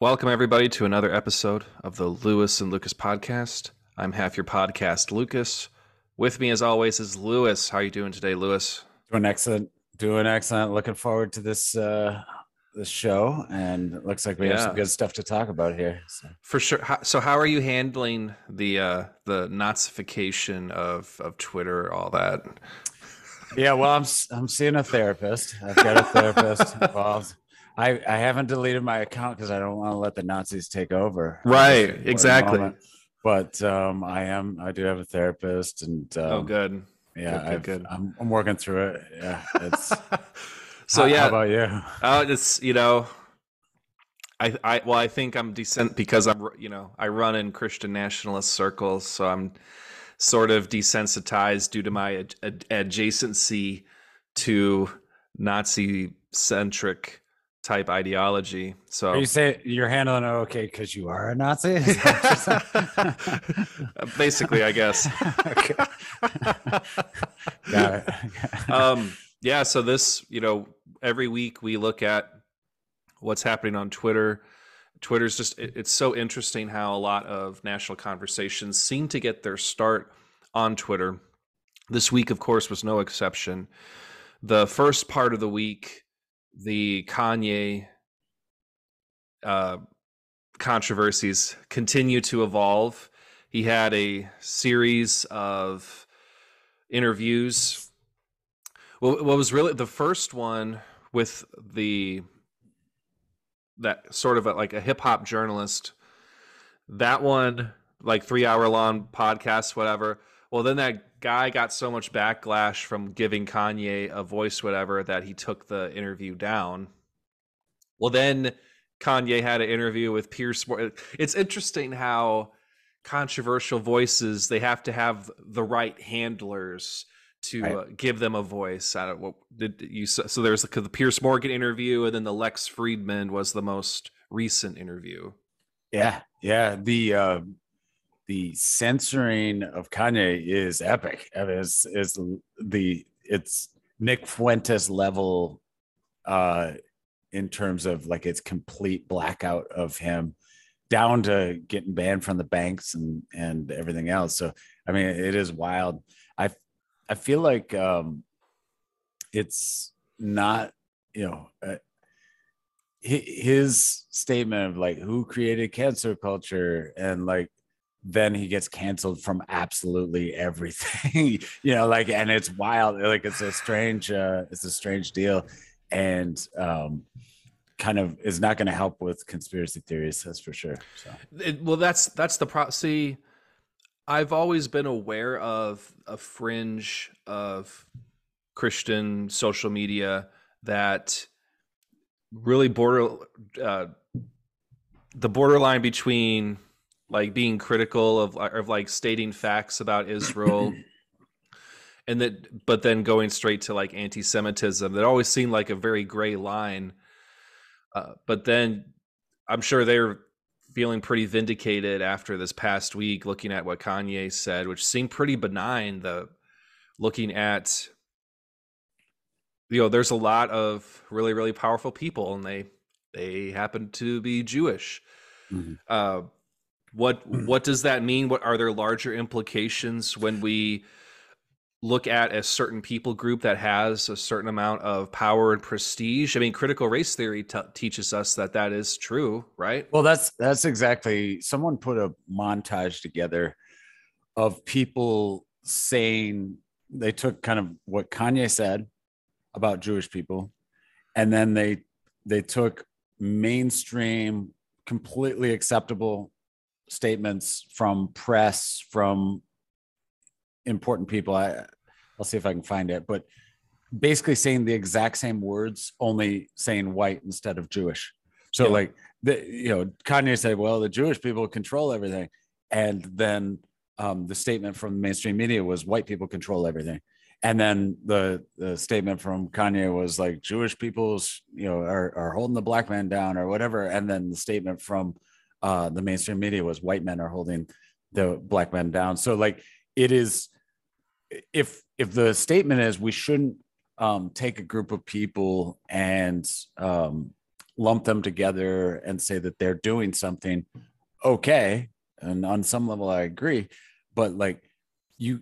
Welcome, everybody, to another episode of the Lewis and Lucas podcast. I'm half your podcast, Lucas. With me, as always, is Lewis. How are you doing today, Lewis? Doing excellent. Doing excellent. Looking forward to this uh this show, and it looks like we have some good stuff to talk about here. So. For sure. So, how are you handling the uh, the Nazification of of Twitter, all that? Yeah, well, I'm I'm seeing a therapist. I've got a therapist involved. I I haven't deleted my account because I don't want to let the Nazis take over. Right, exactly. But um, I am. I do have a therapist, and um, oh, good. Yeah, Good, good, I've- good. I'm I'm working through it. Yeah, it's. so how, yeah, how about you? Uh, it's you know, I I well, I think I'm decent because I'm you know I run in Christian nationalist circles, so I'm sort of desensitized due to my ad- ad- adjacency to Nazi centric type ideology. So Are you say you're handling it okay because you are a Nazi? Is that what you're saying? basically, I guess. Got it. um, yeah, so this, you know, every week we look at what's happening on Twitter. Twitter's just, it- it's so interesting how a lot of national conversations seem to get their start on Twitter. This week, of course, was no exception. The first part of the week, the Kanye uh, controversies continue to evolve. He had a series of interviews. Well, what was really the first one with the that sort of a, like a hip hop journalist. That one, like three hour long podcast, whatever. Well, then that guy got so much backlash from giving Kanye a voice, whatever, that he took the interview down. Well, then Kanye had an interview with Piers. It's interesting how controversial voices they have to have the right handlers to Right. uh, give them a voice. I don't what did you so so there's the, the Piers Morgan interview and then the Lex Fridman was the most recent interview. Yeah, yeah. The uh, the censoring of Kanye is epic. I mean, it's, the it's Nick Fuentes level uh, in terms of like its complete blackout of him down to getting banned from the banks and and everything else. So I mean, it is wild. I I feel like um, it's not you know. Uh, his statement of like who created cancer culture and like then he gets canceled from absolutely everything you know like and it's wild like it's a strange uh it's a strange deal and um kind of is not going to help with conspiracy theories that's for sure so It- well, that's that's the pro. See, I've always been aware of a fringe of Christian social media that really border uh, the borderline between like being critical of of like stating facts about Israel. And that, but then going straight to like anti-Semitism, that always seemed like a very gray line. Uh, but then I'm sure they're feeling pretty vindicated after this past week looking at what Kanye said, which seemed pretty benign. The looking at you know, there's a lot of really, really powerful people and they they happen to be Jewish. Mhm. Uh what hmm. what does that mean? What are there larger implications when we look at a certain people group that has a certain amount of power and prestige? I mean, critical race theory t- teaches us that that is true, right? Well, that's that's exactly. Someone put a montage together of people saying they took kind of what Kanye said about Jewish people, and then they they took mainstream, completely acceptable statements from press from important people. I I'll see if I can find it, but basically saying the exact same words, only saying white instead of Jewish. So Yeah. like the you know Kanye said, well, the Jewish people control everything, and then um, the statement from the mainstream media was white people control everything, and then the the statement from Kanye was like Jewish people's you know are are holding the black man down or whatever, and then the statement from uh, the mainstream media was white men are holding the black men down. So like it is if if the statement is we shouldn't um, take a group of people and um, lump them together and say that they're doing something okay and on some level i agree but like you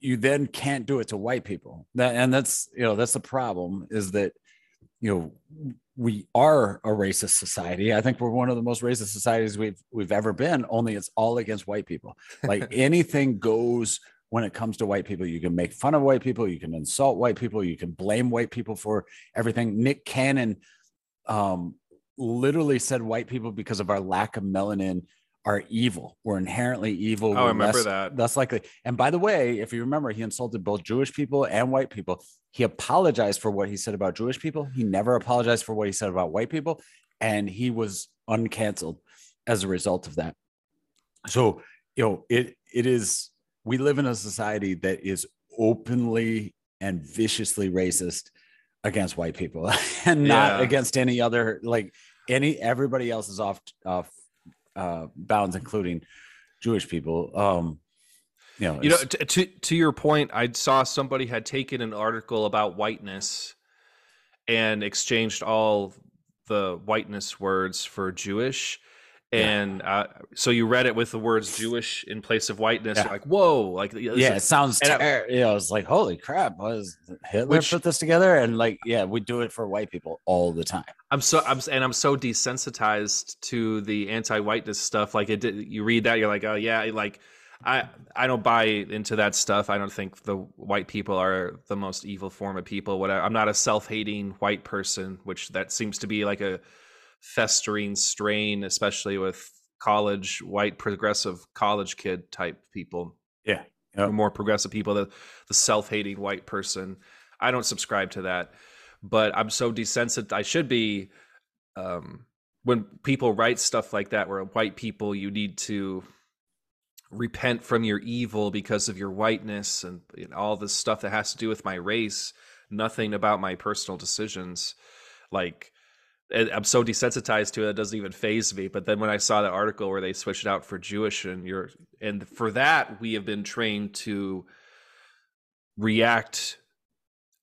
you then can't do it to white people that, and that's you know that's the problem is that you know we are a racist society. I think we're one of the most racist societies we've we've ever been only it's all against white people. Like anything goes when it comes to white people. You can make fun of white people. You can insult white people. You can blame white people for everything. Nick cannon um literally said white people because of our lack of melanin are evil. We're inherently evil. Oh, I remember less, that. Less likely. And by the way, if you remember, he insulted both Jewish people and white people. He apologized for what he said about Jewish people. He never apologized for what he said about white people, and he was uncanceled as a result of that. So, you know, it it is. We live in a society that is openly and viciously racist against white people, and not Yeah. against any other like any everybody else is off off uh, bounds, including Jewish people. Um, you know, You know, it's- t- to to your point, I saw somebody had taken an article about whiteness and exchanged all the whiteness words for Jewish. Yeah. And uh, so you read it with the words Jewish in place of whiteness. Yeah. You're like, whoa! Like, yeah, it sounds. Ter- you know, it's like holy crap! Was Hitler Which- put this together? And like, yeah, we do it for white people all the time. I'm so I'm and I'm so desensitized to the anti-whiteness stuff. Like it, did, you read that, you're like, oh yeah, like I I don't buy into that stuff. I don't think the white people are the most evil form of people. Whatever. I'm not a self-hating white person, which that seems to be like a festering strain, especially with college white progressive college kid type people. Yeah, Yep. more progressive people. The the self-hating white person. I don't subscribe to that but I'm so desensitized. I should be. Um, when people write stuff like that, where white people, you need to repent from your evil because of your whiteness and, and all this stuff that has to do with my race, nothing about my personal decisions. Like, I'm so desensitized to it, it doesn't even phase me. But then when I saw that article where they switched it out for Jewish, and you're, and for that, we have been trained to react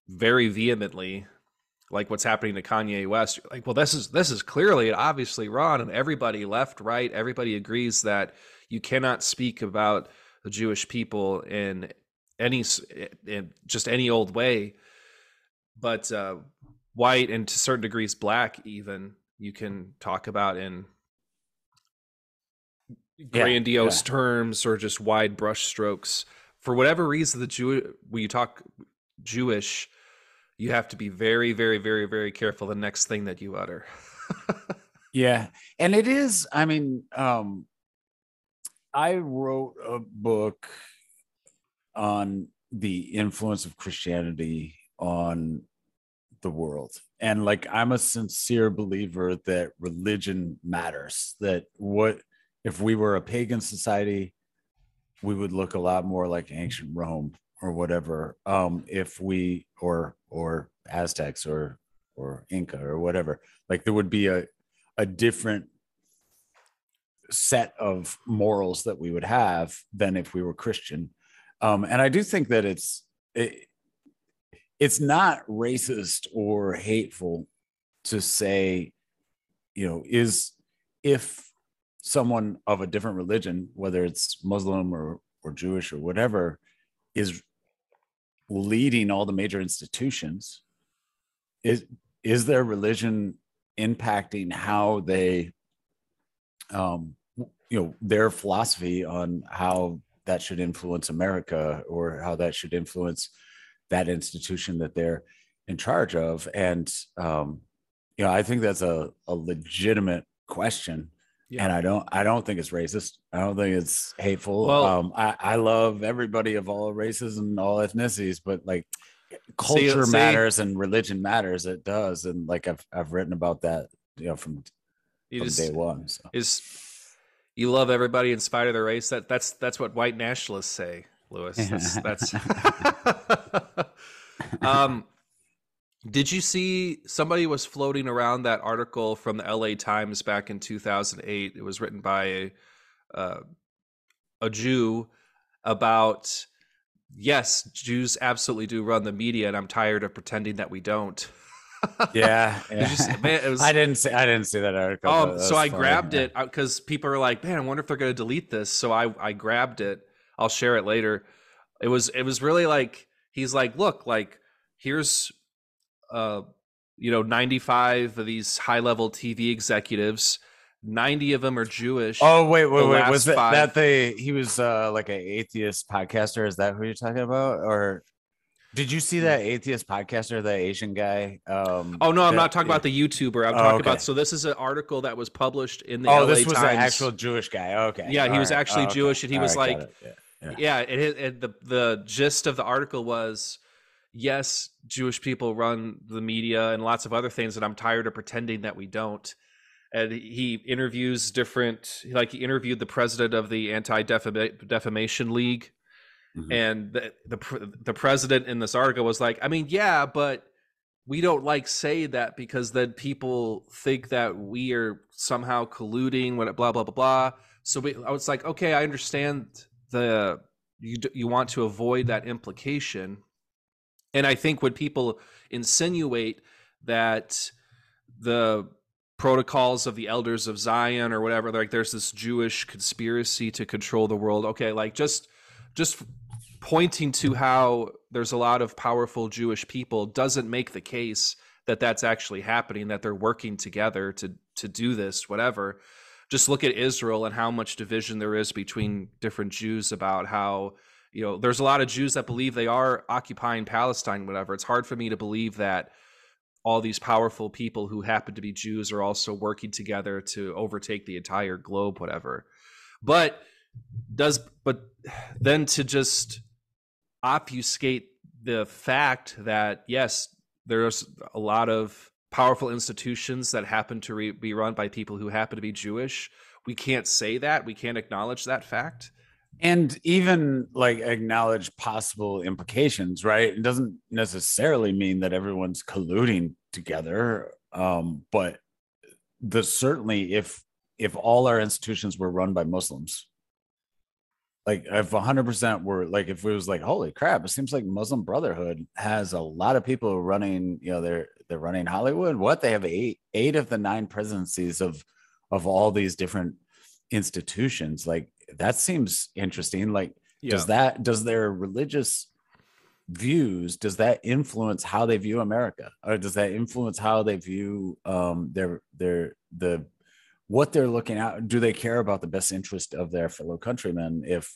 very vehemently like what's happening to Kanye West. Like, well, this is this is clearly and obviously wrong, and everybody left, right, everybody agrees that you cannot speak about the Jewish people in any in just any old way, but uh, white and to certain degrees black even you can talk about in grandiose yeah. terms or just wide brush strokes. For whatever reason, the Jew when you talk Jewish, you have to be very, very, very, very careful the next thing that you utter. Yeah, and it is. I mean, um, I wrote a book on the influence of Christianity on the world, and like I'm a sincere believer that religion matters. That what if we were a pagan society, we would look a lot more like ancient Rome or whatever. Um, if we or or Aztecs or or Inca or whatever, like there would be a a different set of morals that we would have than if we were Christian. Um, and I do think that it's it, it's not racist or hateful to say, you know, is if someone of a different religion, whether it's Muslim or or Jewish or whatever, is leading all the major institutions, is is their religion impacting how they um you know their philosophy on how that should influence america or how that should influence that institution that they're in charge of. And um you know i think that's a, a legitimate question. Yeah. and i don't i don't think it's racist. I don't think it's hateful. Well- um i i love everybody of all races and all ethnicities but like culture see- matters and religion matters. It does. And like i've i've written about that you know from, from day one so. is you love everybody in spite of their race. That that's that's what white nationalists say, Lewis. That's, that's um. Did you see somebody was floating around that article from the L.A. Times back in 2008? It was written by a uh, a Jew about yes, Jews absolutely do run the media, and I'm tired of pretending that we don't. yeah, yeah. Just, man, was, I didn't see. I didn't see that article. Um, so I funny. grabbed it because people are like, "Man, I wonder if they're going to delete this." So I I grabbed it. I'll share it later. It was it was really like he's like, "Look, like here's uh you know 95 of these high level TV executives." 90 of them are Jewish. Oh wait, wait, wait. Was it that the he was uh like an atheist podcaster? Is that who you're talking about? Or did you see that atheist podcaster, the Asian guy? Um, oh no, I'm that, not talking about the YouTuber. I'm oh, talking okay. about. So this is an article that was published in the. Oh, LA this was Times. an actual Jewish guy. Okay. Yeah, he All was right. actually oh, okay. Jewish, and he All was right, like, yeah, yeah, yeah it, it, the the gist of the article was, yes, Jewish people run the media and lots of other things, and I'm tired of pretending that we don't. And he interviews different, like he interviewed the president of the Anti Defamation League Mm-hmm. And the, the the president in this article was like, I mean, yeah, but we don't like say that because then people think that we are somehow colluding with blah blah blah blah. So we, I was like, okay, I understand the you you want to avoid that implication, and I think when people insinuate that the protocols of the elders of Zion or whatever, like there's this Jewish conspiracy to control the world. Okay, like just just pointing to how there's a lot of powerful Jewish people doesn't make the case that that's actually happening, that they're working together to to do this, whatever. Just look at Israel and how much division there is between different Jews about how you know there's a lot of Jews that believe they are occupying Palestine, whatever. It's hard for me to believe that all these powerful people who happen to be Jews are also working together to overtake the entire globe, whatever. But does but then to just obfuscate the fact that yes, there's a lot of powerful institutions that happen to re- be run by people who happen to be Jewish. We can't say that. We can't acknowledge that fact. And even like acknowledge possible implications, right? It doesn't necessarily mean that everyone's colluding together. Um, but the certainly if if all our institutions were run by Muslims, like if 100% were like if it was like holy crap it seems like muslim brotherhood has a lot of people running you know they're they're running hollywood what they have eight eight of the nine presidencies of of all these different institutions like that seems interesting like yeah. does that does their religious views does that influence how they view america or does that influence how they view um their their the what they're looking at do they care about the best interest of their fellow countrymen if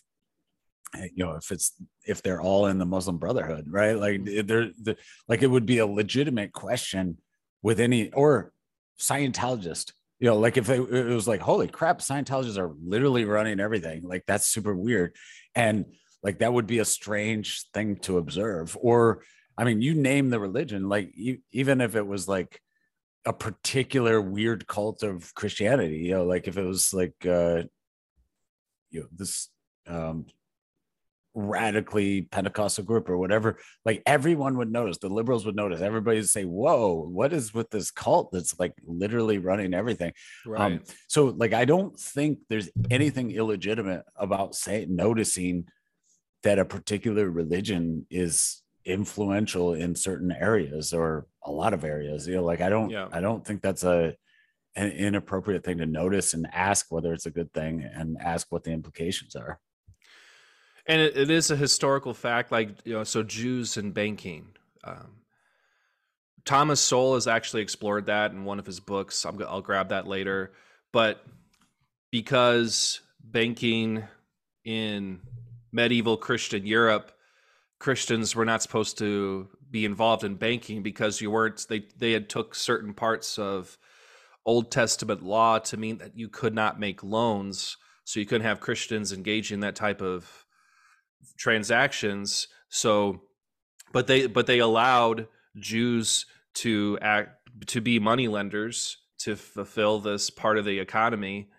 eh, you know if it's if they're all in the muslim brotherhood right? Like mm-hmm. eh, they're the, like it would be a legitimate question with any or scientologist you know like if it, it was like holy crap scientologists are literally running everything. Like that's super weird. And like that would be a strange thing to observe. Or i mean you name the religion like you, even if it was like a particular weird cult of Christianity. You know, like if it was like uh you know this um radically Pentecostal group or whatever, like everyone would notice. The liberals would notice. Everybody would say, "Whoa, what is with this cult that's like literally running everything?" Um, right. Um, so, like, I don't think there's anything illegitimate about saying noticing that a particular religion is influential in certain areas or a lot of areas you know like i don't yeah. i don't think that's a an inappropriate thing to notice and ask whether it's a good thing and ask what the implications are. And it, it is a historical fact like you know so jews and banking um, thomas sowell has actually explored that in one of his books. I will grab that later. But because banking in medieval christian europe Christians were not supposed to be involved in banking because you weren't they they had took certain parts of Old Testament law to mean that you could not make loans, so you couldn't have Christians engaging in that type of transactions. So, but they but they allowed Jews to act to be money lenders to fulfill this part of the economy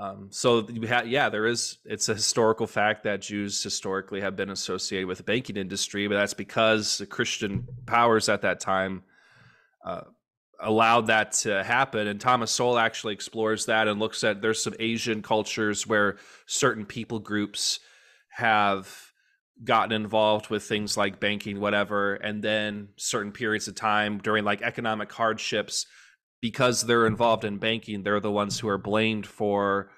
um, so yeah, there is. It's a historical fact that Jews historically have been associated with the banking industry, but that's because the Christian powers at that time uh, allowed that to happen. And Thomas Sowell actually explores that and looks at there's some Asian cultures where certain people groups have gotten involved with things like banking, whatever, and then certain periods of time during like economic hardships, because they're involved in banking, they're the ones who are blamed for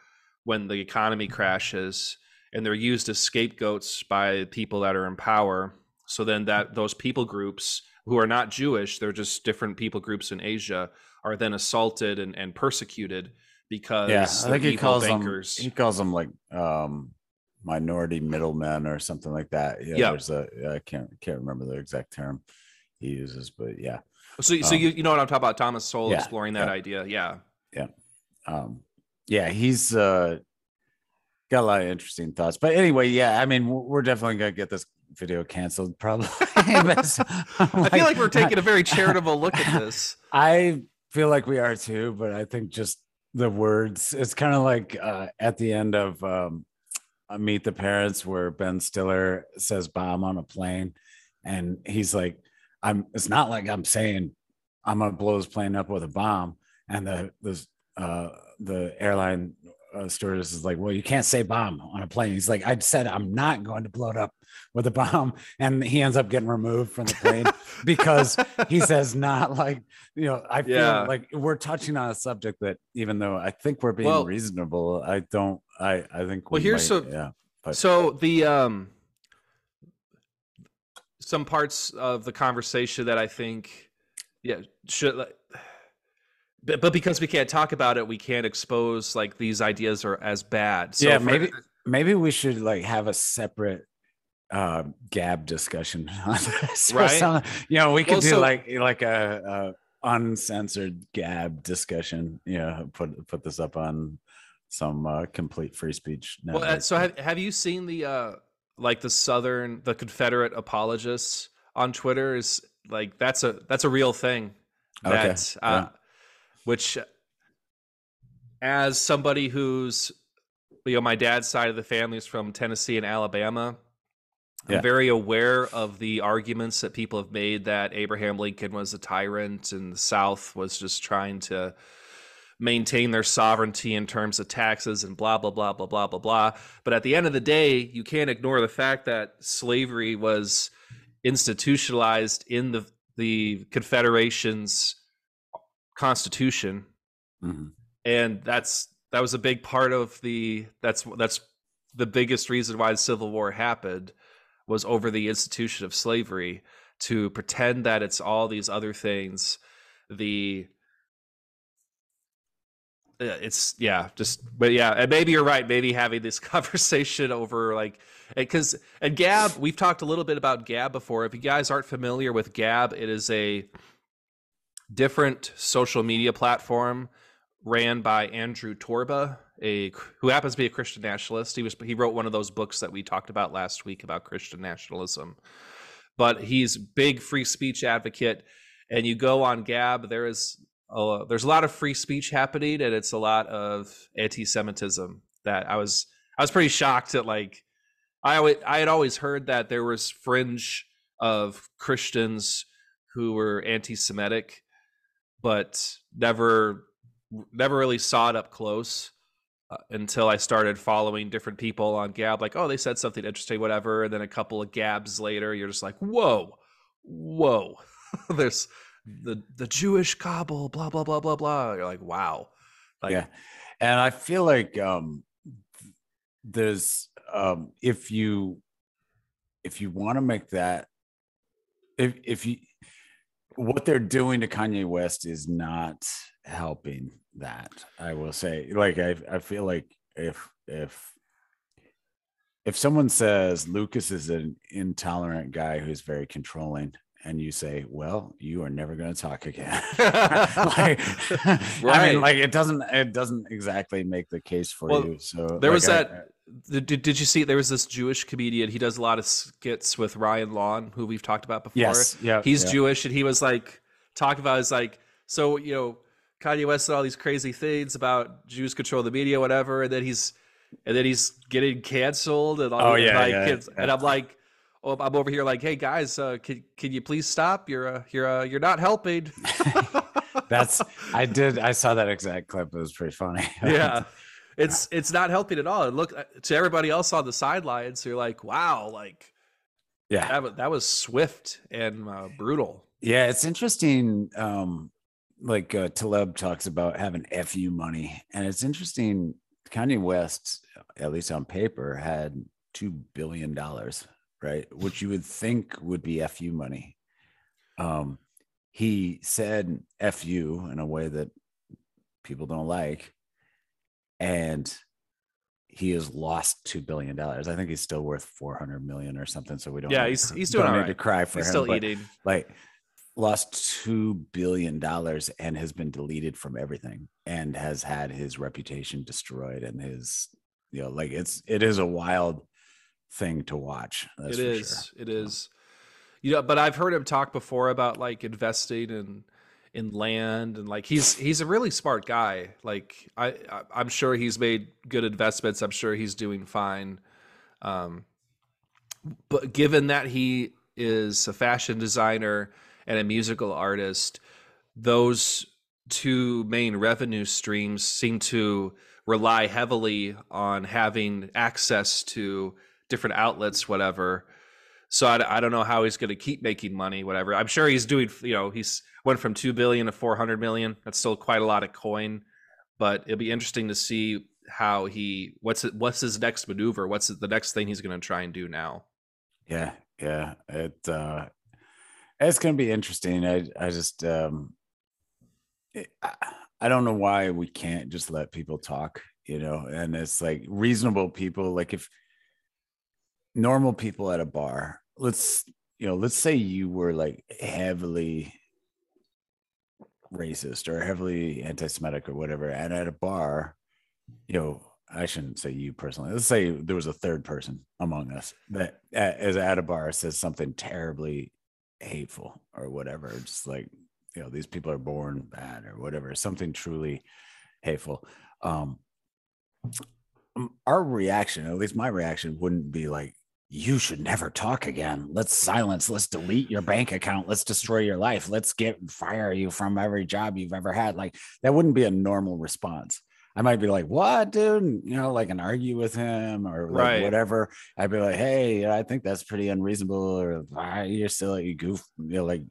when the economy crashes, and they're used as scapegoats by people that are in power. So then that those people groups who are not Jewish, they're just different people groups in Asia, are then assaulted and, and persecuted because yeah, I think he calls bankers. them he calls them like um minority middlemen or something like that. Yeah, Yeah. there's a I can't can't remember the exact term he uses, but yeah. So, so Um, you, you know what I'm talking about? Thomas Sowell yeah, exploring that yeah. idea. Yeah. Yeah. Um yeah he's uh got a lot of interesting thoughts but anyway yeah i mean we're definitely gonna get this video canceled probably But I feel like we're taking a very charitable look at this. i feel like we are too but i think just the words it's kind of like uh at the end of um uh, meet the parents where ben stiller says bomb on a plane and he's like i'm it's not like i'm saying i'm gonna blow this plane up with a bomb and the the uh the airline uh, stewardess is like well you can't say bomb on a plane he's like i said i'm not going to blow it up with a bomb and he ends up getting removed from the plane because he says not like you know i feel Yeah. like we're touching on a subject that even though i think we're being Well- reasonable i don't i i think Well, we here's might- so- yeah But- So the um some parts of the conversation that I think yeah should but, but because we can't talk about it, we can't expose like these ideas are as bad. So Yeah, for- maybe- maybe we should like have a separate uh gab discussion on this Right? something. you know we could Well, do so- like like a, a uncensored gab discussion you know put put this up on some uh, complete free speech Well, uh, network. so have have you seen the uh like the Southern the Confederate apologists on Twitter? Is like that's a that's a real thing. Okay, That uh, which as somebody who's you know my dad's side of the family is from Tennessee and Alabama. I'm Yeah. very aware of the arguments that people have made that Abraham Lincoln was a tyrant and the South was just trying to maintain their sovereignty in terms of taxes and blah blah blah blah blah blah blah. But at the end of the day, you can't ignore the fact that slavery was institutionalized in the the Confederation's constitution Mhm. and that's that was a big part of the that's that's the biggest reason why the civil war happened was over the institution of slavery to pretend that it's all these other things the it's yeah just but yeah and maybe you're right maybe having this conversation over like because and gab we've talked a little bit about gab before if you guys aren't familiar with gab it is a different social media platform ran by Andrew Torba, a who happens to be a Christian nationalist. He was he wrote one of those books that we talked about last week about Christian nationalism. But he's big free speech advocate, and you go on Gab, there is a, there's a lot of free speech happening, and it's a lot of anti-Semitism. That I was I was pretty shocked at like I always, I had always heard that there was fringe of Christians who were anti-Semitic, but never never really saw it up close uh, until I started following different people on Gab. Like, oh, they said something interesting, whatever. And then a couple of Gabs later, you're just like, whoa, whoa. There's the the Jewish cabal, blah blah blah blah blah. You're like, wow. Like, yeah and i feel like um there's um if you if you want to make that if if you what they're doing to kanye west is not helping that i will say like i i feel like if if if someone says lucas is an intolerant guy who's very controlling and you say well you are never going to talk again like, I mean, like it doesn't it doesn't exactly make the case for Well, you. So there like, was I- that- Did, did, did you see there was this Jewish comedian? He does a lot of skits with Ryan Long, who we've talked about before. yes, yeah, he's yeah. Jewish, and he was like talking about is like so you know Kanye West said all these crazy things about Jews control the media, whatever, and then he's and then he's getting canceled and all Oh, yeah, like, yeah, kids- and yeah. I'm like. Oh, I'm over here like, hey guys, uh, can can you please stop? You're uh, you're uh, you're not helping. That's I did I saw that exact clip. It was pretty funny. yeah it's it's not helping at all and look uh, to everybody else on the sidelines you're like wow like Yeah. That, wa- that was swift and uh, brutal. Yeah, it's interesting. Um, like uh, Taleb talks about having fu money, and it's interesting. Kanye West, at least on paper, had two billion dollars, right? Which you would think would be fu money. Um, he said fu in a way that people don't like, and he has lost two billion dollars. I think he's still worth four hundred million or something. So we don't. Yeah, he's- he's doing don't need to cry for He's him. still eating. like lost two billion dollars and has been deleted from everything and has had his reputation destroyed and his you know like it's it is a wild thing to watch that's It for is. sure. It is. You know, but I've heard him talk before about like investing in in land and like he's he's a really smart guy. Like I, I I'm sure he's made good investments. I'm sure he's doing fine. Um, but given that he is a fashion designer and a musical artist, those two main revenue streams seem to rely heavily on having access to different outlets, whatever. So I, I don't know how he's going to keep making money, whatever. I'm sure he's doing, you know, he's went from 2 billion to 400 million. That's still quite a lot of coin, but it'll be interesting to see how he, what's it, what's his next maneuver? What's the next thing he's going to try and do now? yeah yeah it uh it's gonna be interesting i i just um I don't know why we can't just let people talk you know and it's like reasonable people like if normal people at a bar let's you know let's say you were like heavily racist or heavily anti-semitic or whatever and at a bar you know i shouldn't say you personally let's say there was a third person among us that as at a bar says something terribly hateful or whatever just like you know these people are born bad or whatever something truly hateful. Um our reaction at least my reaction wouldn't be like you should never talk again. Let's silence let's delete your bank account let's destroy your life let's get fire you from every job you've ever had. Like that wouldn't be a normal response. I might be like what dude? You know like an argue with him or like Right. whatever. I'd be like hey i think that's pretty unreasonable or "Ah, you're still you goof you know like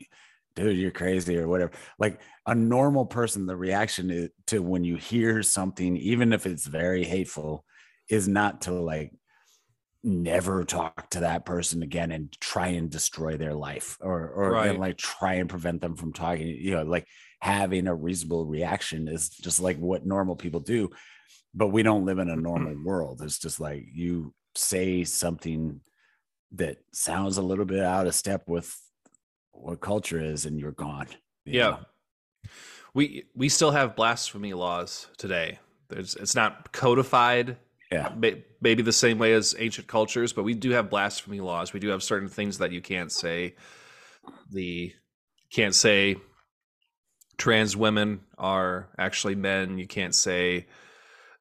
dude you're crazy or whatever. Like a normal person the reaction is, to when you hear something even if it's very hateful is not to like never talk to that person again and try and destroy their life or or and, Right. like try and prevent them from talking you know like having a reasonable reaction is just like what normal people do but we don't live in a mm-hmm. normal world it's just like you say something that sounds a little bit out of step with what culture is and you're gone you Yeah. know? We, we still have blasphemy laws today. There's, it's not codified yeah maybe the same way as ancient cultures, but we do have blasphemy laws. We do have certain things that you can't say. The can't say trans women are actually men. You can't say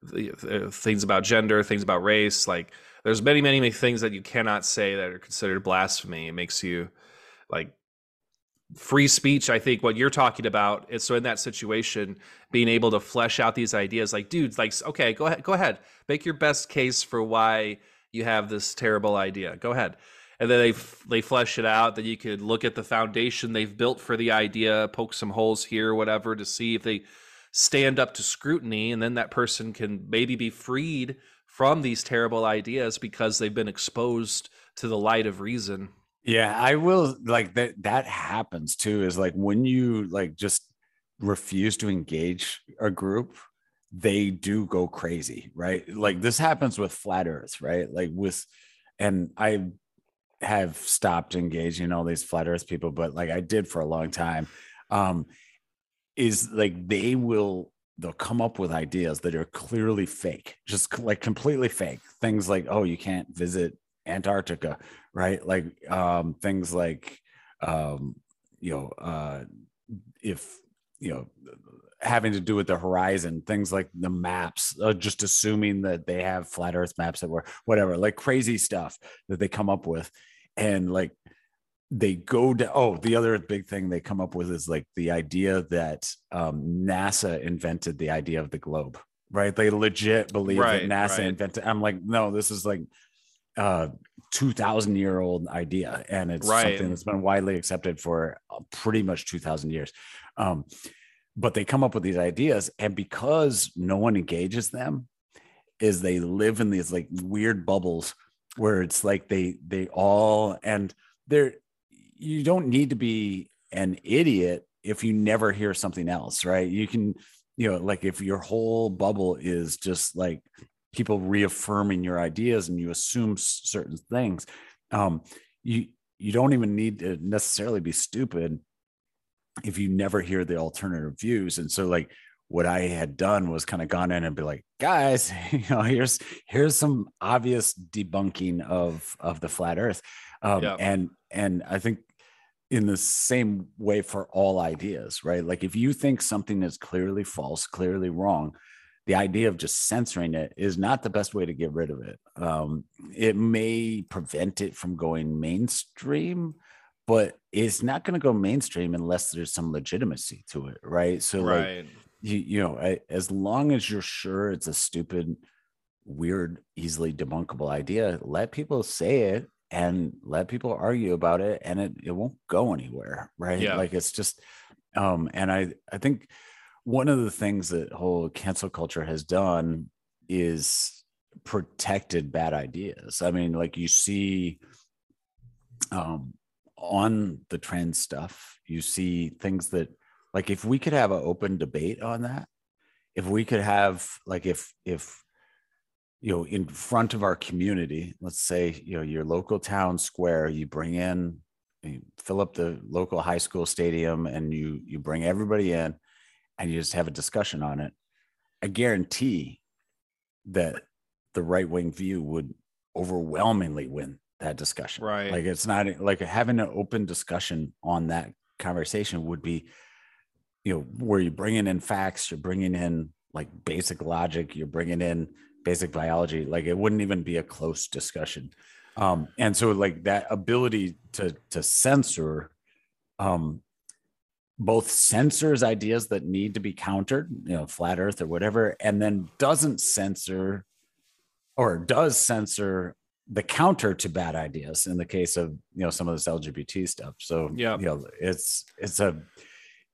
the, the things about gender, things about race. Like there's many, many, many things that you cannot say that are considered blasphemy. It makes you like free speech. I think what you're talking about is so in that situation, being able to flesh out these ideas, like dudes, like okay, go ahead, go ahead, make your best case for why you have this terrible idea. Go ahead. And then they f- they flesh it out. then you could look at the foundation they've built for the idea, poke some holes here, whatever, to see if they stand up to scrutiny, and then that person can maybe be freed from these terrible ideas because they've been exposed to the light of reason. Yeah, I will like that that happens too is like when you like just refuse to engage a group, they do go crazy, right? Like this happens with flat earth, right? Like with and I have stopped engaging all these flat earth people, but like I did for a long time. Um is like they will they'll come up with ideas that are clearly fake, just like completely fake. Things like, oh, you can't visit Antarctica, right? Like um things like um you know uh if you know having to do with the horizon things like the maps uh, just assuming that they have flat earth maps that were whatever like crazy stuff that they come up with and like they go to oh the other big thing they come up with is like the idea that um, nasa invented the idea of the globe right they legit believe Right, that nasa right. invented i'm like no this is like uh 2000 year old idea and it's Right. something that's been widely accepted for uh, pretty much 2000 years um but they come up with these ideas and because no one engages them is they live in these like weird bubbles where it's like they they all and they're you don't need to be an idiot if you never hear something else right you can you know like if your whole bubble is just like people reaffirming your ideas and you assume certain things um you you don't even need to necessarily be stupid if you never hear the alternative views. And so like what i had done was kind of gone in and be like guys you know here's here's some obvious debunking of of the flat earth. Um Yeah. and and i think in the same way for all ideas right? Like if you think something is clearly false clearly wrong the idea of just censoring it is not the best way to get rid of it. Um it may prevent it from going mainstream but it's not going to go mainstream unless there's some legitimacy to it right? So like you, you know I, as long as you're sure it's a stupid weird easily debunkable idea let people say it and let people argue about it and it, it won't go anywhere right? Yeah. like it's just um and i i think one of the things that whole cancel culture has done is protected bad ideas. I mean like you see um on the trend stuff you see things that like if we could have an open debate on that if we could have like if if you know in front of our community let's say you know your local town square you bring in you fill up the local high school stadium and you you bring everybody in and you just have a discussion on it i guarantee that the right wing view would overwhelmingly win that discussion Right. like it's not like having an open discussion on that conversation would be you know where you're bringing in facts you're bringing in like basic logic you're bringing in basic biology like it wouldn't even be a close discussion um and so like that ability to to censor um both censors ideas that need to be countered you know flat earth or whatever and then doesn't censor or does censor the counter to bad ideas in the case of you know some of this lgbt stuff so Yeah. you know it's it's a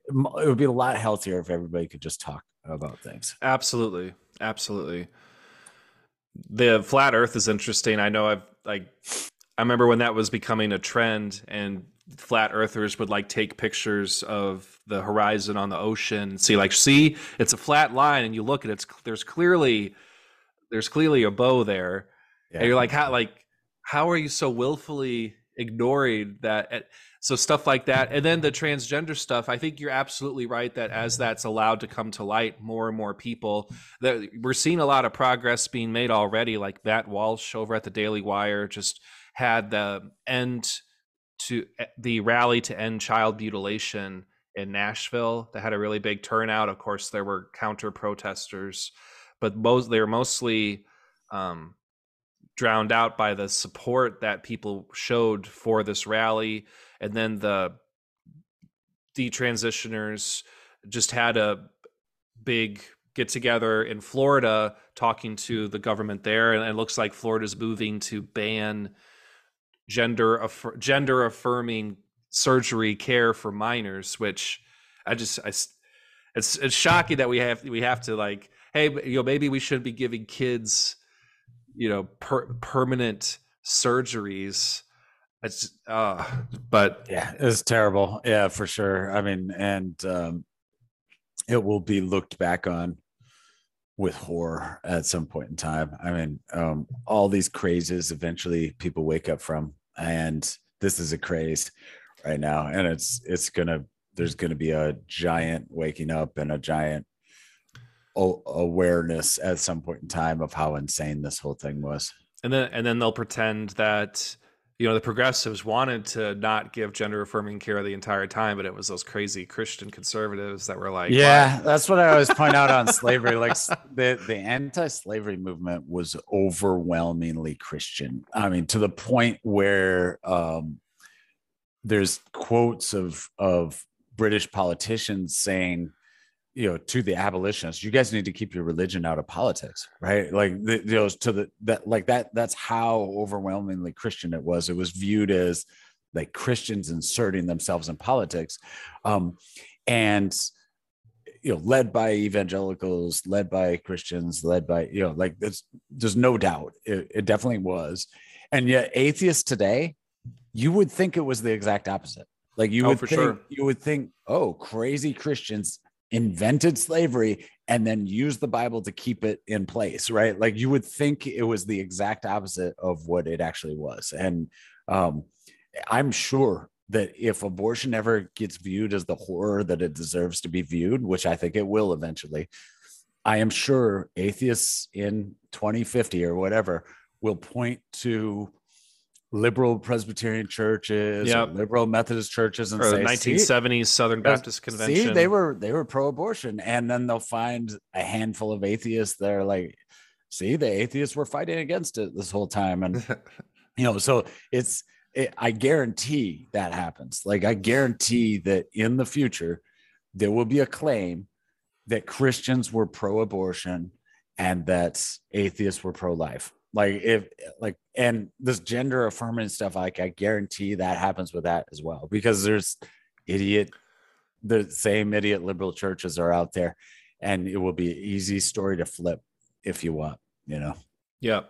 it would be a lot healthier if everybody could just talk about things Absolutely. Absolutely. The flat earth is interesting. I know I've like I remember when that was becoming a trend and flat earthers would like take pictures of the horizon on the ocean and see like see it's a flat line and you look at it it's there's clearly there's clearly a bow there. Yeah. and you're like how like how are you so willfully ignoring that? So stuff like that. And then the transgender stuff i think you're absolutely right that as that's allowed to come to light more and more people that we're seeing a lot of progress being made already like matt walsh over at the daily wire just had the end to eh, the rally to end child mutilation in nashville that had a really big turnout. Of course there were counter protesters but most they were mostly um, drowned out by the support that people showed for this rally. And then the detransitioners just had a big get together in Florida talking to the government there and it looks like Florida's moving to ban gender affir- gender affirming surgery care for minors which I just I it's it's shocking that we have we have to like hey you know maybe we shouldn't be giving kids you know per- permanent surgeries. It's uh but yeah it's terrible. Yeah for sure. I mean and um it will be looked back on with horror at some point in time. I mean um all these crazes eventually people wake up from and this is a craze right now. And it's it's gonna there's gonna be a giant waking up and a giant o- awareness at some point in time of how insane this whole thing was. And then and then they'll pretend that you know the progressives wanted to not give gender affirming care the entire time but it was those crazy christian conservatives that were like yeah that's what i always point out on slavery like the the anti-slavery movement was overwhelmingly christian. I mean to the point where um there's quotes of of british politicians saying you know to the abolitionists you guys need to keep your religion out of politics right? Like the, you know to the that like that that's how overwhelmingly christian it was. It was viewed as like christians inserting themselves in politics um and you know led by evangelicals led by christians led by you know like there's there's no doubt it, it definitely was. And yet atheists today you would think it was the exact opposite. Like you Oh, would for think sure. you would think oh crazy christians invented slavery and then used the bible to keep it in place right? Like you would think it was the exact opposite of what it actually was. And um i'm sure that if abortion ever gets viewed as the horror that it deserves to be viewed which i think it will eventually i am sure atheists in 2050 or whatever will point to liberal presbyterian churches Yep. liberal methodist churches and or the say 1970s Southern Baptist Convention. See, they were they were pro-abortion, and then they'll find a handful of atheists that are like, "See, the atheists were fighting against it this whole time," and you know, so it's it, I guarantee that happens. Like I guarantee that in the future there will be a claim that Christians were pro-abortion and that atheists were pro-life. Like if like and this gender affirming stuff, like I guarantee that happens with that as well because there's idiot the same idiot liberal churches are out there and it will be an easy story to flip if you want you know Yeah.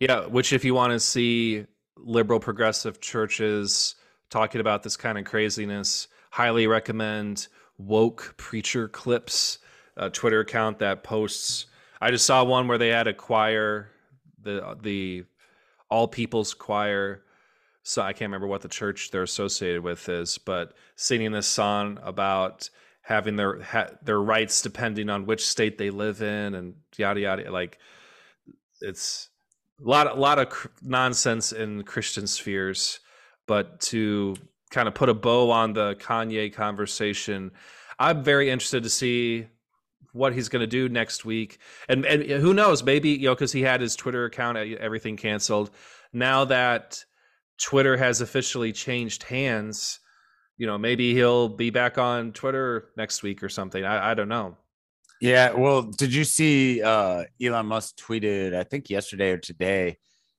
Yeah, which if you want to see liberal progressive churches talking about this kind of craziness, highly recommend woke preacher clips, a Twitter account that posts I just saw one where they had a choir, the the all people's choir. So I can't remember what the church they're associated with is, but singing this song about having their ha, their rights depending on which state they live in and yada yada like it's a lot a lot of cr- nonsense in Christian spheres, but to kind of put a bow on the Kanye conversation, I'm very interested to see what he's going to do next week, and and who knows, maybe you know because he had his Twitter account, everything canceled. Now that Twitter has officially changed hands, you know maybe he'll be back on Twitter next week or something. I, I don't know. yeah well did you see uh elon musk tweeted i think yesterday or today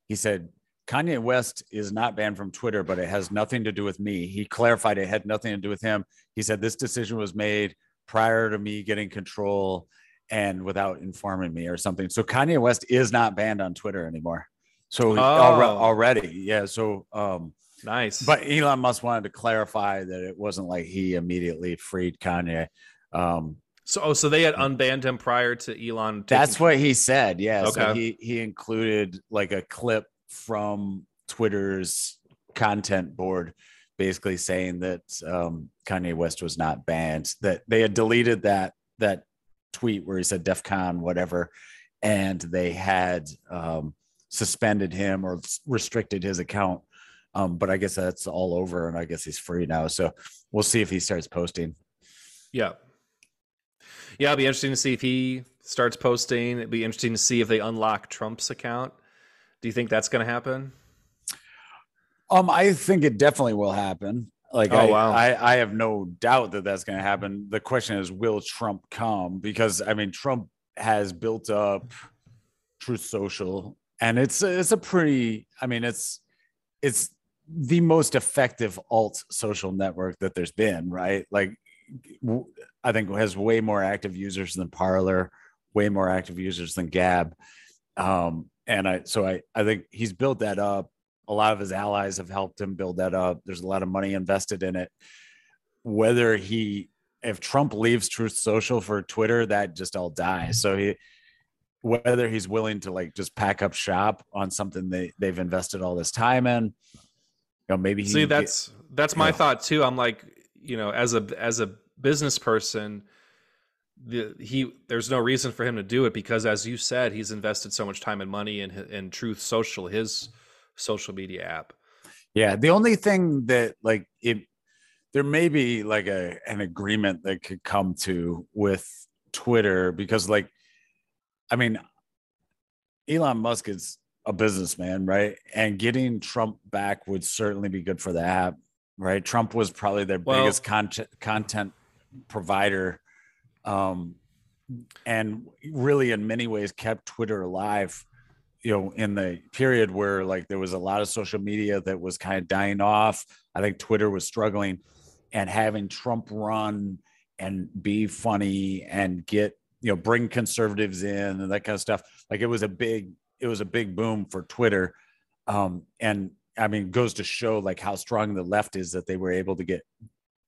he said kanye west is not banned from twitter but it has nothing to do with me he clarified it had nothing to do with him he said this decision was made prior to me getting control and without informing me or something so kanye west is not banned on twitter anymore so Oh. already yeah so um Nice, But Elon Musk wanted to clarify that it wasn't like he immediately freed Kanye. Um, so oh, so they had unbanned him prior to Elon. taking that's what he said. Yeah. So Okay. he he included like a clip from Twitter's content board, basically saying that um, Kanye West was not banned. That they had deleted that that tweet where he said DEF CON whatever, and they had um, suspended him or restricted his account. Um, but I guess that's all over, and I guess he's free now. So we'll see if he starts posting. Yeah. Yeah, it'll be interesting to see if he starts posting. It'd be interesting to see if they unlock Trump's account. Do you think that's going to happen? Um, I think it definitely will happen. Like, Oh, I, wow. I, I have no doubt that that's going to happen. The question is, will Trump come? Because I mean, Trump has built up Truth Social, and it's it's a pretty. I mean, it's it's the most effective alt social network that there's been. Right? Like, w- I think has way more active users than Parler, way more active users than Gab. Um, and I so I I think he's built that up a lot of his allies have helped him build that up. There's a lot of money invested in it. Whether he, if Trump leaves Truth Social for Twitter, that just all dies. So he, whether he's willing to like just pack up shop on something they they've invested all this time in, you know, maybe he See, that's that's my thought too. I'm like, you know, as a as a business person, the he there's no reason for him to do it because, as you said, he's invested so much time and money in in Truth Social, his social media app. Yeah, the only thing that like it there may be like a an agreement that could come to with Twitter because like I mean Elon Musk is a businessman, right? And getting Trump back would certainly be good for the app, right? Trump was probably their Well- biggest content content provider um, and really in many ways kept Twitter alive. You know, in the period where like there was a lot of social media that was kind of dying off, I think Twitter was struggling, and having Trump run and be funny and get you know bring conservatives in and that kind of stuff like it was a big it was a big boom for twitter um and i mean goes to show like how strong the left is that they were able to get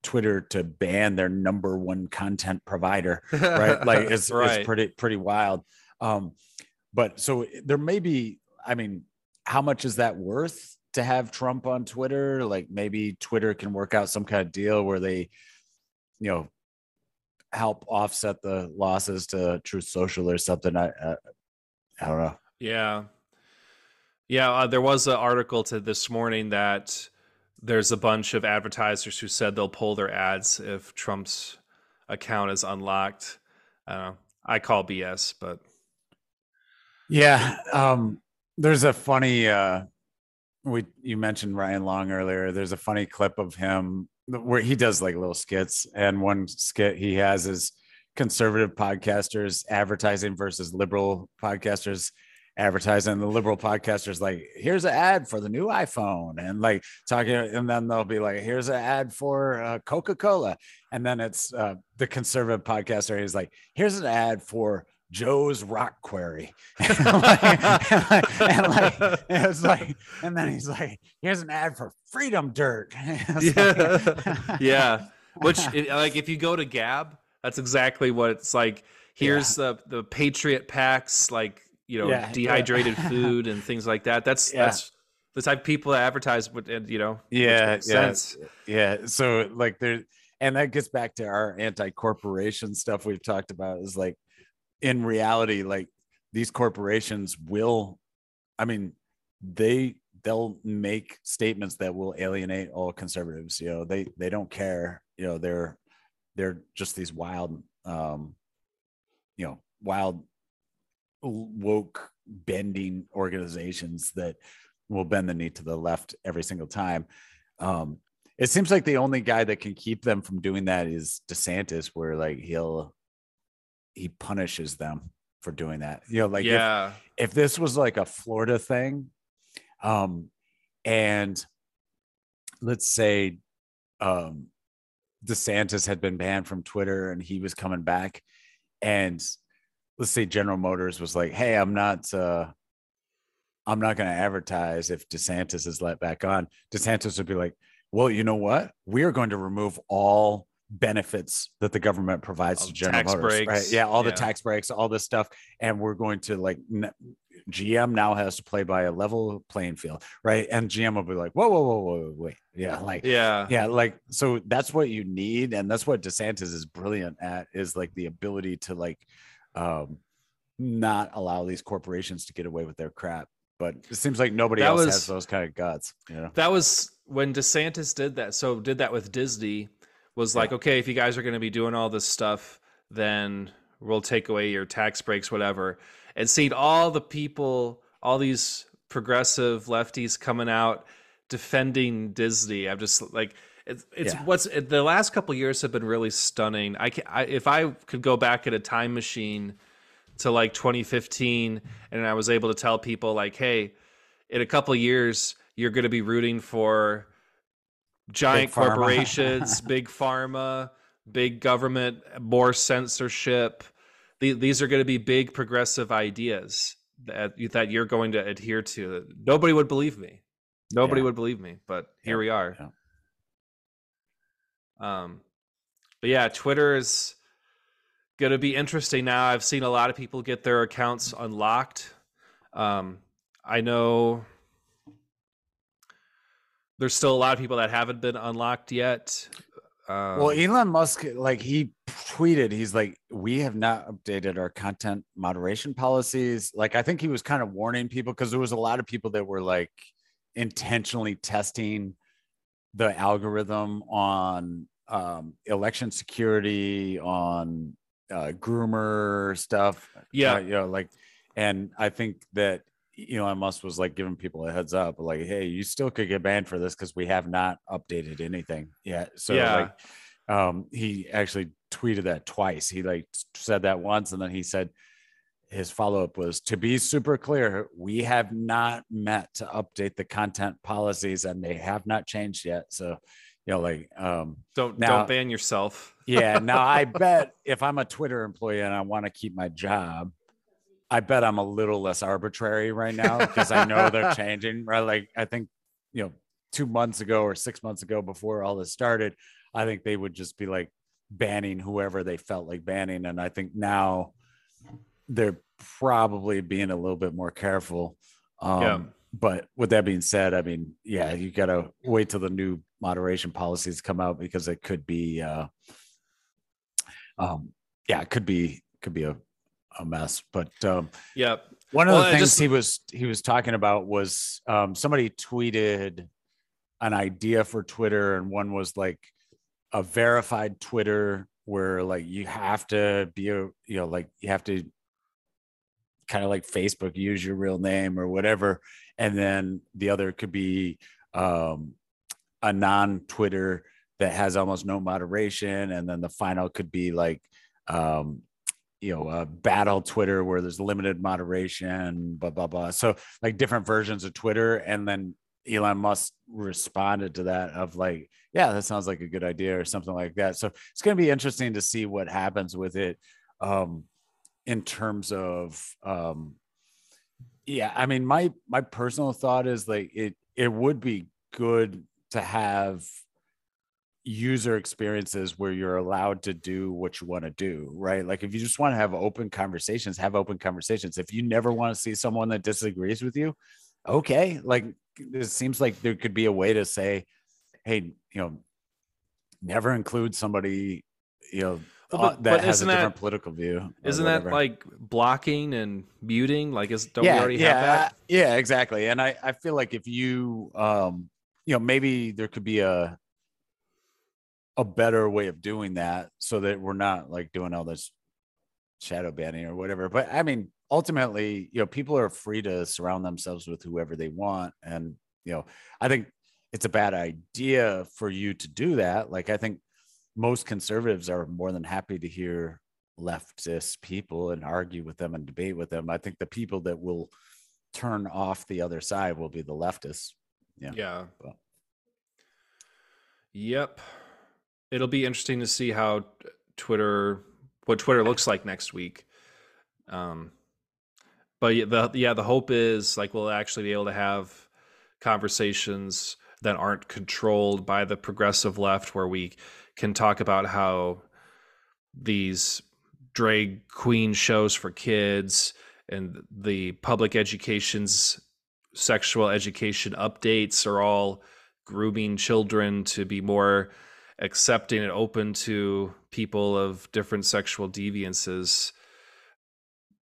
twitter to ban their number one content provider right like it's, right. it's pretty pretty wild um but so there may be i mean how much is that worth to have trump on twitter like maybe twitter can work out some kind of deal where they you know help offset the losses to Truth Social or something. I, I, I don't know. Yeah, yeah. Uh, there was an article to this morning that there's a bunch of advertisers who said they'll pull their ads if Trump's account is unlocked. Uh, I call BS, but yeah. Um, there's a funny. Uh, we you mentioned Ryan Long earlier. There's a funny clip of him where he does like little skits, and one skit he has is conservative podcasters advertising versus liberal podcasters advertising. The liberal podcasters like, here's an ad for the new iPhone, and like talking, and then they'll be like, here's an ad for uh, Coca Cola, and then it's uh, the conservative podcaster. He's like, here's an ad for Joe's Rock Quarry. and, like, and, like, and like, it's like, and then he's like, here's an ad for Freedom Dirt. yeah. Yeah. Which, like, if you go to Gab, that's exactly what it's like. Here's yeah. the the Patriot packs, like you know, yeah, dehydrated yeah. food and things like that. That's that's the type of people that advertise, but you know, yeah, yeah, yeah. So like there, and that gets back to our anti-corporation stuff we've talked about. Is like in reality, like these corporations will, I mean, they they'll make statements that will alienate all conservatives. You know, they they don't care. You know, they're they're just these wild, um, you know, wild woke bending organizations that will bend the knee to the left every single time. Um, it seems like the only guy that can keep them from doing that is DeSantis, where like he'll he punishes them for doing that. You know, like yeah. if, if this was like a Florida thing, um, and let's say um DeSantis had been banned from Twitter and he was coming back, and let's say General Motors was like, "Hey, I'm not, uh, I'm not going to advertise if DeSantis is let back on." DeSantis would be like, "Well, you know what? We are going to remove all benefits that the government provides all to General Motors, breaks. right? Yeah, all yeah. the tax breaks, all this stuff, and we're going to like GM now has to play by a level playing field, right? And GM will be like, whoa, whoa, whoa, whoa, wait, yeah, like, yeah, yeah, like, so that's what you need, and that's what DeSantis is brilliant at is like the ability to like, um, not allow these corporations to get away with their crap. But it seems like nobody that else was, has those kind of guts. You know, that was when DeSantis did that. So did that with Disney was like, yeah. okay, if you guys are going to be doing all this stuff, then we'll take away your tax breaks, whatever. And seeing all the people, all these progressive lefties coming out defending Disney, I'm just like, it's, it's yeah. what's the last couple years have been really stunning. I, can, I if I could go back in a time machine to like 2015 and I was able to tell people like, hey, in a couple years you're going to be rooting for giant big corporations, big pharma, big government, more censorship. These are going to be big progressive ideas that that you're going to adhere to. Nobody would believe me. Nobody yeah. would believe me, but here yeah. we are. Yeah. Um, but yeah, Twitter is going to be interesting now. I've seen a lot of people get their accounts unlocked. Um, I know there's still a lot of people that haven't been unlocked yet. Um, well, Elon Musk, like he tweeted, he's like, "We have not updated our content moderation policies." Like, I think he was kind of warning people because there was a lot of people that were like intentionally testing the algorithm on um, election security, on uh, groomer stuff. Yeah, uh, you know, like, and I think that Elon Musk was like giving people a heads up, like, hey, you still could get banned for this because we have not updated anything yet. So yeah. like um he actually tweeted that twice. He like said that once, and then he said his follow up was to be super clear, we have not met to update the content policies, and they have not changed yet. So, you know, like, um, don't now- don't ban yourself. yeah. Now, I bet if I'm a Twitter employee and I want to keep my job, I bet I'm a little less arbitrary right now because I know they're changing. Right? Like, I think you know, two months ago or six months ago, before all this started, I think they would just be like banning whoever they felt like banning, and I think now they're probably being a little bit more careful. Um, Yeah. But with that being said, I mean, yeah, you got to wait till the new moderation policies come out because it could be, uh, um, yeah, it could be could be a, a mess. But um, Yep. one of Well, the things just- he was he was talking about was um, somebody tweeted an idea for Twitter, and one was like a verified Twitter where like you have to be a you know like you have to kind of like Facebook use your real name or whatever, and then the other could be um, a non Twitter that has almost no moderation, and then the final could be like um, you know, uh, battle Twitter where there's limited moderation, blah blah blah. So like different versions of Twitter, and then Elon Musk responded to that of like, yeah, that sounds like a good idea or something like that. So it's going to be interesting to see what happens with it, um, in terms of, um, yeah. I mean, my my personal thought is like it it would be good to have user experiences where you're allowed to do what you want to do, right? Like if you just want to have open conversations, have open conversations. If you never want to see someone that disagrees with you, okay. Like it seems like there could be a way to say, hey, you know, never include somebody, you know, Well, uh, but- that but has a different that- political view. Isn't that like blocking and muting? Like, is don't yeah, we already yeah, have that? Yeah, exactly. And I, I feel like if you, um, you know, maybe there could be a, a better way of doing that so that we're not like doing all this shadow banning or whatever. But I mean, ultimately, you know, people are free to surround themselves with whoever they want. And, you know, I think it's a bad idea for you to do that. Like, I think most conservatives are more than happy to hear leftist people and argue with them and debate with them. I think the people that will turn off the other side will be the leftists. Yeah. Yeah. Well. Yep. It'll be interesting to see how Twitter, what Twitter looks like next week. Um, but the yeah, the hope is like we'll actually be able to have conversations that aren't controlled by the progressive left, where we can talk about how these drag queen shows for kids and the public education's sexual education updates are all grooming children to be more accepting and open to people of different sexual deviances.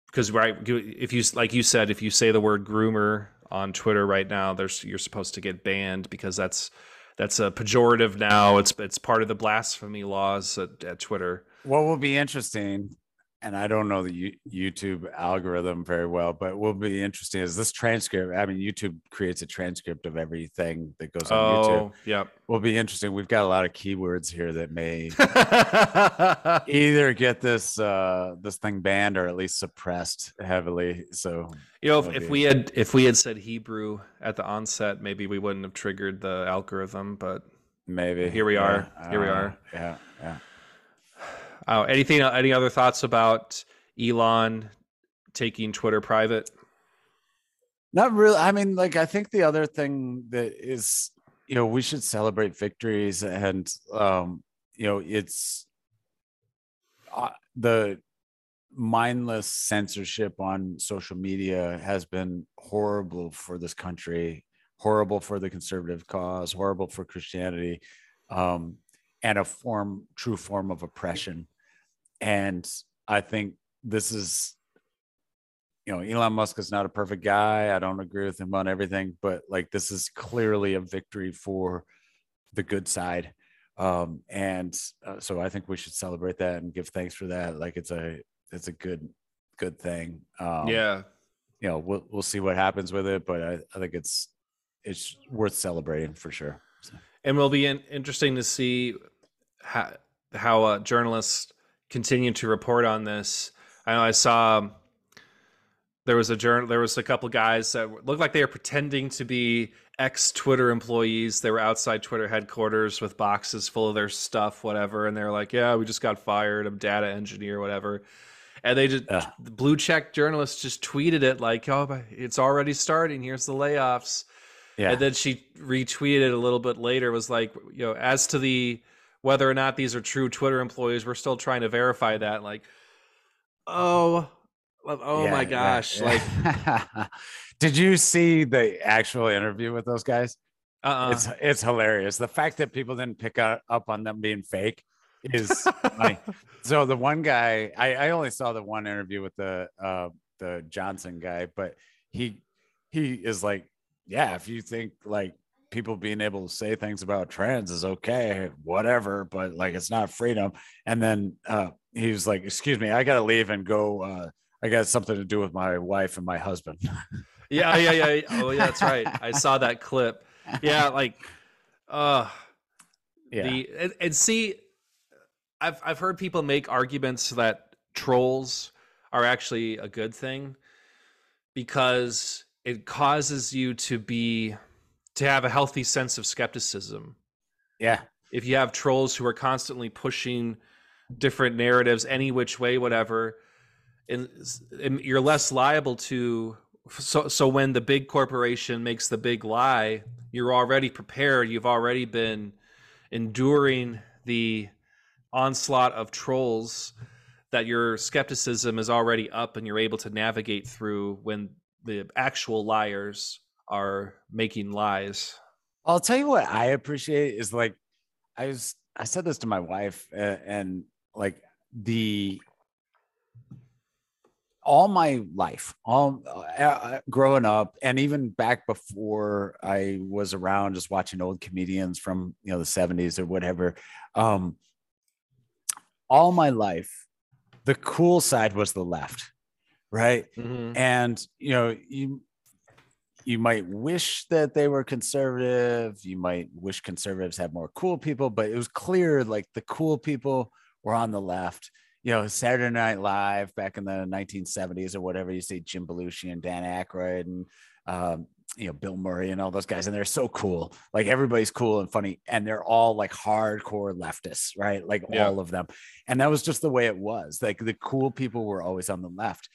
Because right if you like you said if you say the word groomer on twitter right now there's you're supposed to get banned because that's that's a pejorative now. It's it's part of the blasphemy laws at, at twitter. What will be interesting, and I don't know the YouTube algorithm very well, but what will be interesting is this transcript. I mean, YouTube creates a transcript of everything that goes on YouTube. oh yep Will be interesting. We've got a lot of keywords here that may either get this uh this thing banned or at least suppressed heavily. So You know, if, if we had if we had said Hebrew at the onset, maybe we wouldn't have triggered the algorithm. But maybe Here we are. Here we are. know. Yeah, yeah. Uh, anything, any other thoughts about Elon taking Twitter private? Not really. I mean, like, I think the other thing that is, you know, we should celebrate victories and, um, you know, it's uh, the mindless censorship on social media has been horrible for this country, horrible for the conservative cause, horrible for Christianity, um, and a form, true form of oppression. And I think this is you know, Elon Musk is not a perfect guy. I don't agree with him on everything, but like this is clearly a victory for the good side. Um, and uh, so I think we should celebrate that and give thanks for that. Like it's a it's a good good thing. Um, yeah, you know, we'll we'll see what happens with it, but I, I think it's it's worth celebrating for sure. So, and will be in, interesting to see how how uh, journalists continue to report on this. I know I saw um, there was a journal there was a couple guys that looked like they were pretending to be ex Twitter employees. They were outside Twitter headquarters with boxes full of their stuff, whatever, and they're like, "Yeah, we just got fired. I'm data engineer, whatever." And they just the blue check journalists just tweeted it like, "Oh, it's already starting. Here's the layoffs." Yeah. And then she retweeted a little bit later was like, you know, as to the whether or not these are true Twitter employees, we're still trying to verify that. Like, oh, oh yeah, my gosh! Yeah, yeah. Like, did you see the actual interview with those guys? Uh-uh. It's it's hilarious. The fact that people didn't pick up on them being fake is funny. So the one guy, I, I only saw the one interview with the uh, the Johnson guy, but he he is like, yeah, if you think like people being able to say things about trans is okay, whatever, but like it's not freedom. And then uh, he was like, "Excuse me, I gotta leave and go. Uh, I got something to do with my wife and my husband." yeah, yeah, yeah. Oh, yeah, that's right. I saw that clip. Yeah, like, uh, yeah. The and, and see, I've I've heard people make arguments that trolls are actually a good thing because it causes you to be to have a healthy sense of skepticism. Yeah. If you have trolls who are constantly pushing different narratives any which way whatever and, and you're less liable to so so when the big corporation makes the big lie, you're already prepared. You've already been enduring the onslaught of trolls that your skepticism is already up and you're able to navigate through when the actual liars are making lies. I'll tell you what I appreciate is like I was I said this to my wife uh, and like the all my life, all uh, uh, growing up, and even back before I was around, just watching old comedians from you know the seventies or whatever. Um, all my life, the cool side was the left, right? Mm-hmm. And you know, you you might wish that they were conservative. You might wish conservatives had more cool people, but it was clear like the cool people were on the left. You know, Saturday Night Live back in the 1970s or whatever. You see Jim Belushi and Dan Aykroyd and um, you know Bill Murray and all those guys, and they're so cool. Like everybody's cool and funny, and they're all like hardcore leftists, right? Like yeah. all of them. And that was just the way it was. Like the cool people were always on the left.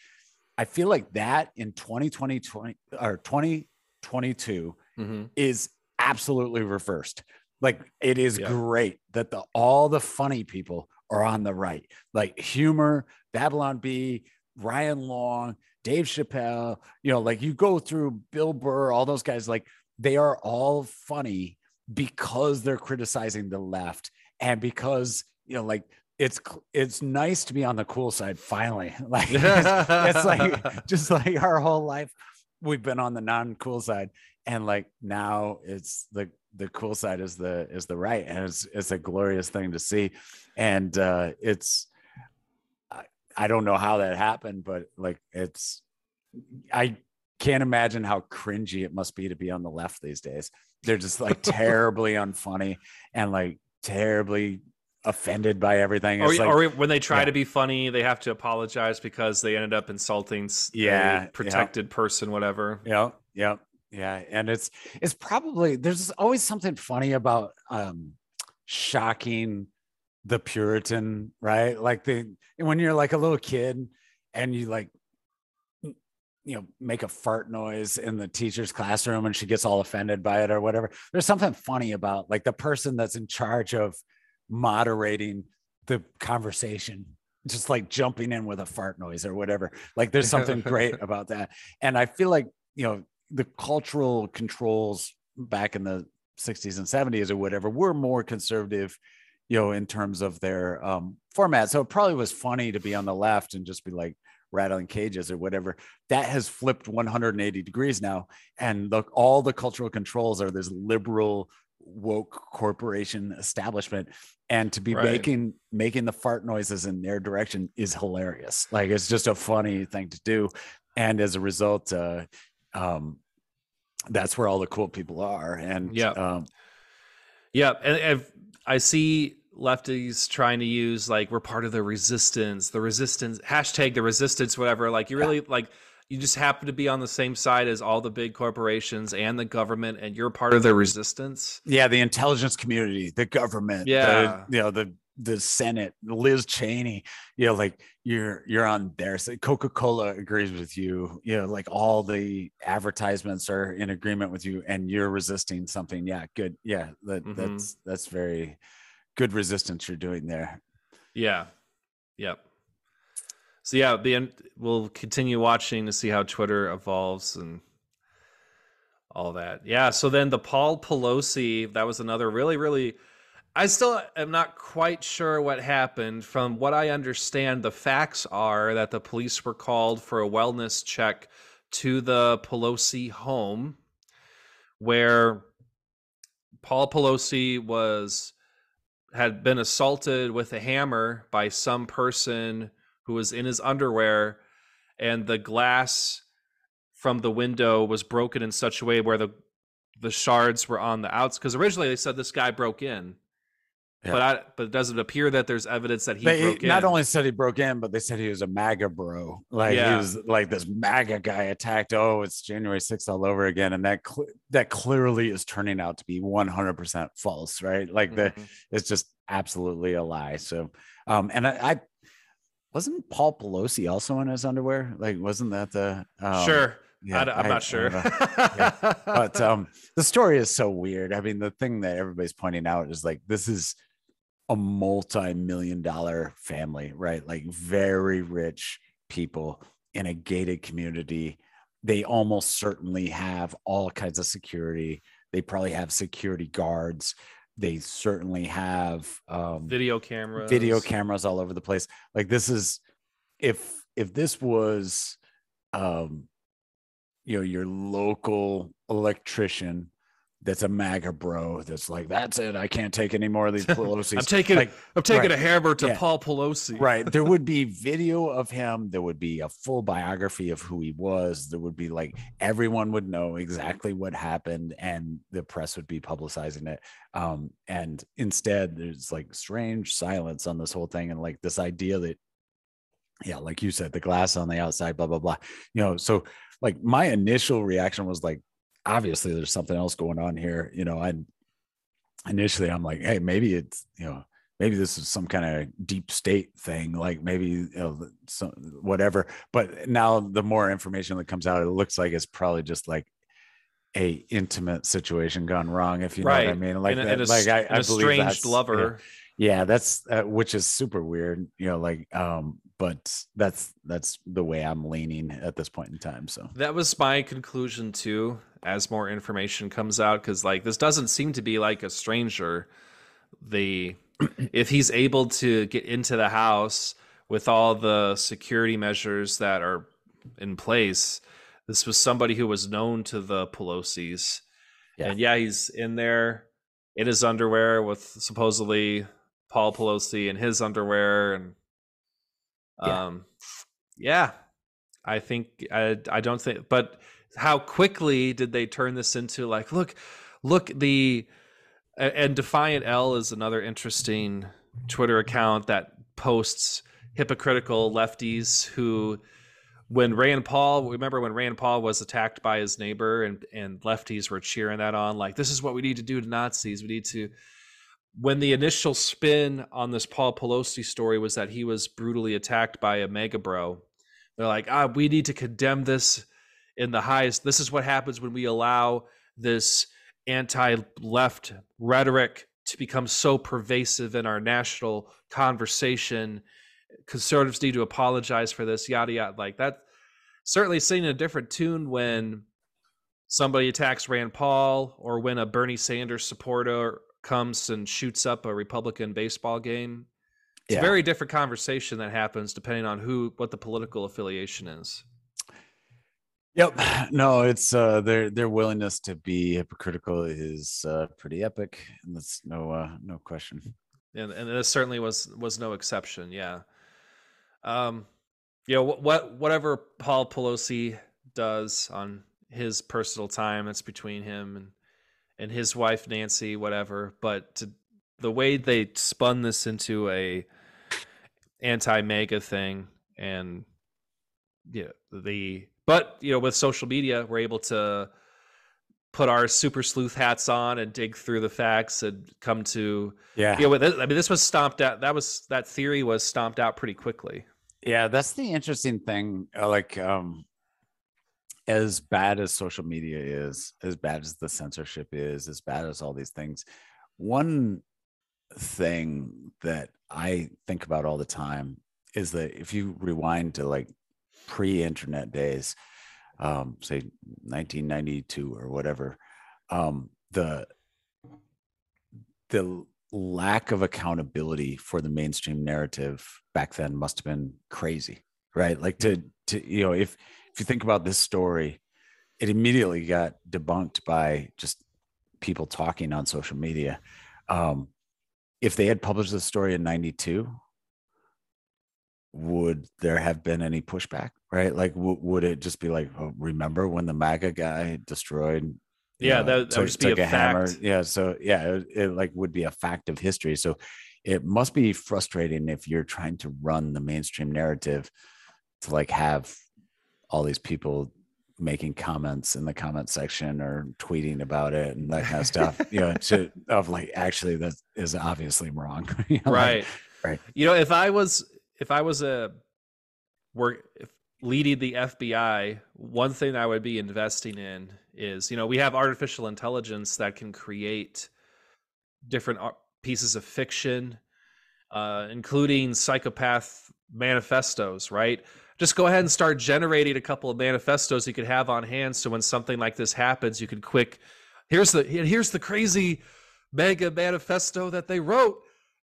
I feel like that in 2020 20, or 2022 mm-hmm. is absolutely reversed. Like it is yeah. great that the all the funny people are on the right. Like humor, Babylon Bee, Ryan Long, Dave Chappelle, you know, like you go through Bill Burr, all those guys, like they are all funny because they're criticizing the left and because, you know, like it's it's nice to be on the cool side finally. Like it's, it's like just like our whole life we've been on the non-cool side and like now it's the the cool side is the is the right and it's it's a glorious thing to see and uh it's I don't know how that happened, but like it's I can't imagine how cringy it must be to be on the left these days. They're just like terribly unfunny and like terribly offended by everything. Or, like, or, when they try yeah. to be funny, they have to apologize because they ended up insulting yeah, protected yeah. person, whatever. Yeah, yeah, yeah. And it's it's probably there's always something funny about um shocking the Puritan, right? Like the when you're like a little kid and you like you know make a fart noise in the teacher's classroom and she gets all offended by it or whatever there's something funny about like the person that's in charge of moderating the conversation just like jumping in with a fart noise or whatever like there's something great about that and i feel like you know the cultural controls back in the 60s and 70s or whatever were more conservative you know, in terms of their um, format. So it probably was funny to be on the left and just be like rattling cages or whatever. That has flipped 180 degrees now. And look, all the cultural controls are this liberal woke corporation establishment and to be right. making making the fart noises in their direction is hilarious like it's just a funny thing to do and as a result uh um that's where all the cool people are and yeah um yeah and, and I see lefties trying to use like we're part of the resistance, the resistance hashtag the resistance, whatever. Like you really like you just happen to be on the same side as all the big corporations and the government, and you're part of the resistance. Yeah, the intelligence community, the government, yeah, the, you know the the Senate, Liz Cheney, you know, like you're you're on their side. Coca Cola agrees with you. You know, like all the advertisements are in agreement with you, and you're resisting something. Yeah, good. Yeah, that, mm-hmm. that's that's very good resistance you're doing there. Yeah. Yep. So yeah, the we'll continue watching to see how Twitter evolves and all that. Yeah. So then the Paul Pelosi, that was another really, really I still am not quite sure what happened. From what I understand, the facts are that the police were called for a wellness check to the Pelosi home where Paul Pelosi was had been assaulted with a hammer by some person who was in his underwear and the glass from the window was broken in such a way where the the shards were on the outs because originally they said this guy broke in yeah. But I, but it doesn't appear that there's evidence that he they, broke in. Not only said he broke in, but they said he was a MAGA bro. Like yeah. he was like this MAGA guy attacked. Oh, it's January 6th all over again, and that cl- that clearly is turning out to be 100 percent false, right? Like mm-hmm. the it's just absolutely a lie. So, um, and I, I wasn't Paul Pelosi also in his underwear? Like, wasn't that the um, sure? Yeah, I, am not sure. yeah. But um, the story is so weird. I mean, the thing that everybody's pointing out is like this is a multi-million dollar family, right? Like very rich people in a gated community. They almost certainly have all kinds of security. They probably have security guards. They certainly have um, video cameras, video cameras all over the place. Like this is, if if this was, um, you know, your local electrician that's a MAGA bro that's like, that's it. I can't take any more of these Pelosi's. I'm taking like, I'm taking right. a hammer to yeah. Paul Pelosi. right. There would be video of him. There would be a full biography of who he was. There would be like everyone would know exactly what happened and the press would be publicizing it. Um, and instead there's like strange silence on this whole thing and like this idea that yeah, like you said, the glass on the outside, blah, blah, blah. You know, so like my initial reaction was like, obviously there's something else going on here you know and initially i'm like hey maybe it's you know maybe this is some kind of deep state thing like maybe you know some, whatever. But now the more information that comes out it looks like it's probably just like a intimate situation gone wrong if you know what i mean like and, that, and a, like i, I believe that's lover. Yeah, yeah that's uh, which is super weird you know like um but that's that's the way i'm leaning at this point in time so. That was my conclusion too as more information comes out because like this doesn't seem to be like a stranger. The if he's able to get into the house with all the security measures that are in place this was somebody who was known to the pelosi's. Yeah. and yeah he's in there in his underwear with supposedly paul pelosi in his underwear and um yeah, yeah i think I, I don't think but how quickly did they turn this into like look look the and defiant l is another interesting twitter account that posts hypocritical lefties who when rand paul remember when rand paul was attacked by his neighbor and and lefties were cheering that on like this is what we need to do to nazis. We need to when the initial spin on this paul pelosi story was that he was brutally attacked by a MAGA bro they're like ah we need to condemn this in the highest. This is what happens when we allow this anti left rhetoric to become so pervasive in our national conversation. Conservatives need to apologize for this, yada, yada. Like that, certainly singing a different tune when somebody attacks Rand Paul or when a Bernie Sanders supporter comes and shoots up a Republican baseball game. It's yeah. a very different conversation that happens depending on who, what the political affiliation is. Yep. No, it's uh their their willingness to be hypocritical is uh pretty epic. And that's no uh no question. And and this certainly was was no exception, yeah. Um you know what whatever Paul Pelosi does on his personal time, it's between him and and his wife Nancy, whatever. But to the way they spun this into a anti MAGA thing and yeah, the but you know with social media we're able to put our super sleuth hats on and dig through the facts and come to yeah you know, I mean this was stomped out that was that theory was stomped out pretty quickly. Yeah, that's the interesting thing. Uh, like, um, as bad as social media is, as bad as the censorship is, as bad as all these things, one thing that I think about all the time is that if you rewind to like pre-internet days, um, say 1992 or whatever, um, the the lack of accountability for the mainstream narrative back then must have been crazy, right? Like to to you know if if you think about this story, it immediately got debunked by just people talking on social media. Um, if they had published the story in 92 would there have been any pushback right? Like w- would it just be like oh, remember when the maga guy destroyed yeah know, that, that would just be a, a hammer? yeah so yeah it, it like would be a fact of history. So it must be frustrating if you're trying to run the mainstream narrative to like have all these people making comments in the comment section or tweeting about it and that kind of stuff you know to of like actually that is obviously wrong. You know, right like, right. you know if i was if i was a work if leading the fbi one thing i would be investing in is you know we have artificial intelligence that can create different pieces of fiction uh, including psychopath manifestos right just go ahead and start generating a couple of manifestos you could have on hand so when something like this happens you can quick here's the here's the crazy MAGA manifesto that they wrote.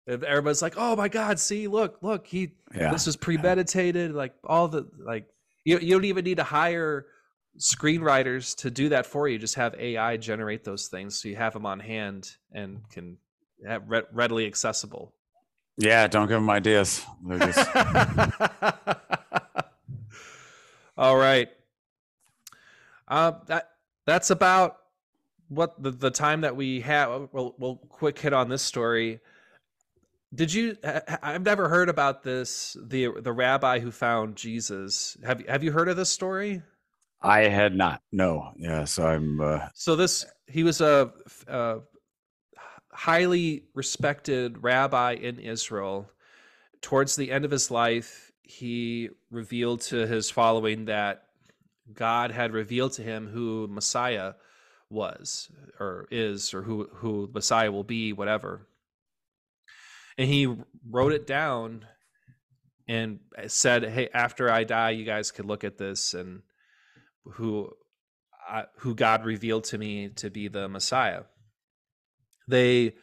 And everybody's like oh my god see look look he yeah. this is premeditated like all the like you, you don't even need to hire screenwriters to do that for you just have ai generate those things so you have them on hand and can have readily accessible. Yeah don't give them ideas. Just... All right. Uh, that that's about what the, the time that we have. We'll, we'll quick hit on this story. Did you? I've never heard about this. The the rabbi who found Jesus. Have Have you heard of this story? I had not. No. Yeah. So I'm. Uh... So this he was a, a highly respected rabbi in Israel. Towards the end of his life, he revealed to his following that God had revealed to him who Messiah was or is or who who Messiah will be whatever. And he wrote it down and said hey after I die you guys could look at this and who uh, who God revealed to me to be the Messiah. They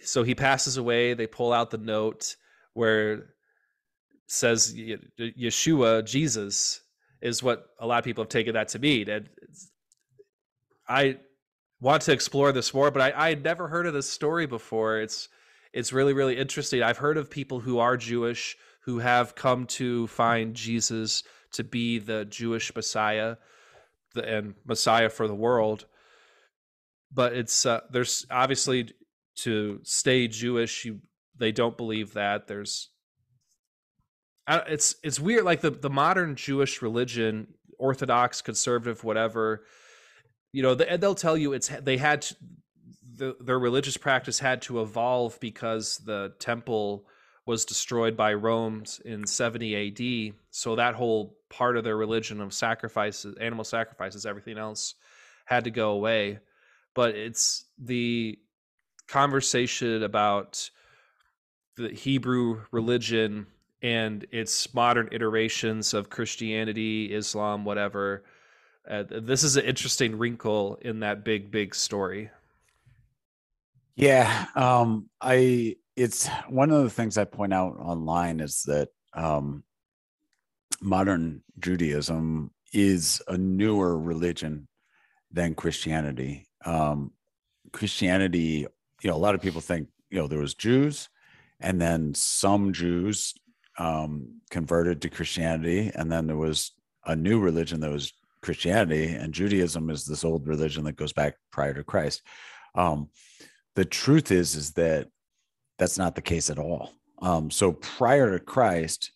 so he passes away. They pull out the note where says Yeshua, Jesus, is what a lot of people have taken that to mean. And I want to explore this more, but I, I had never heard of this story before. It's it's really really interesting. I've heard of people who are Jewish who have come to find Jesus to be the Jewish Messiah, the, and Messiah for the world. But it's uh, there's obviously to stay Jewish, you they don't believe that. There's it's it's weird like the the modern jewish religion orthodox conservative whatever you know they, they'll tell you it's they had to, the, their religious practice had to evolve because the temple was destroyed by Rome in 70 AD. So that whole part of their religion of sacrifices, animal sacrifices, everything else had to go away. But it's the conversation about the Hebrew religion and its modern iterations of Christianity, Islam, whatever. Uh, this is an interesting wrinkle in that big, big story. Yeah, um, I. It's one of the things I point out online is that um, modern Judaism is a newer religion than Christianity. Um, Christianity, you know, a lot of people think you know there was Jews, and then some Jews um, converted to Christianity, and then there was a new religion that was Christianity, and Judaism is this old religion that goes back prior to Christ. Um, the truth is is that that's not the case at all. Um, so prior to Christ,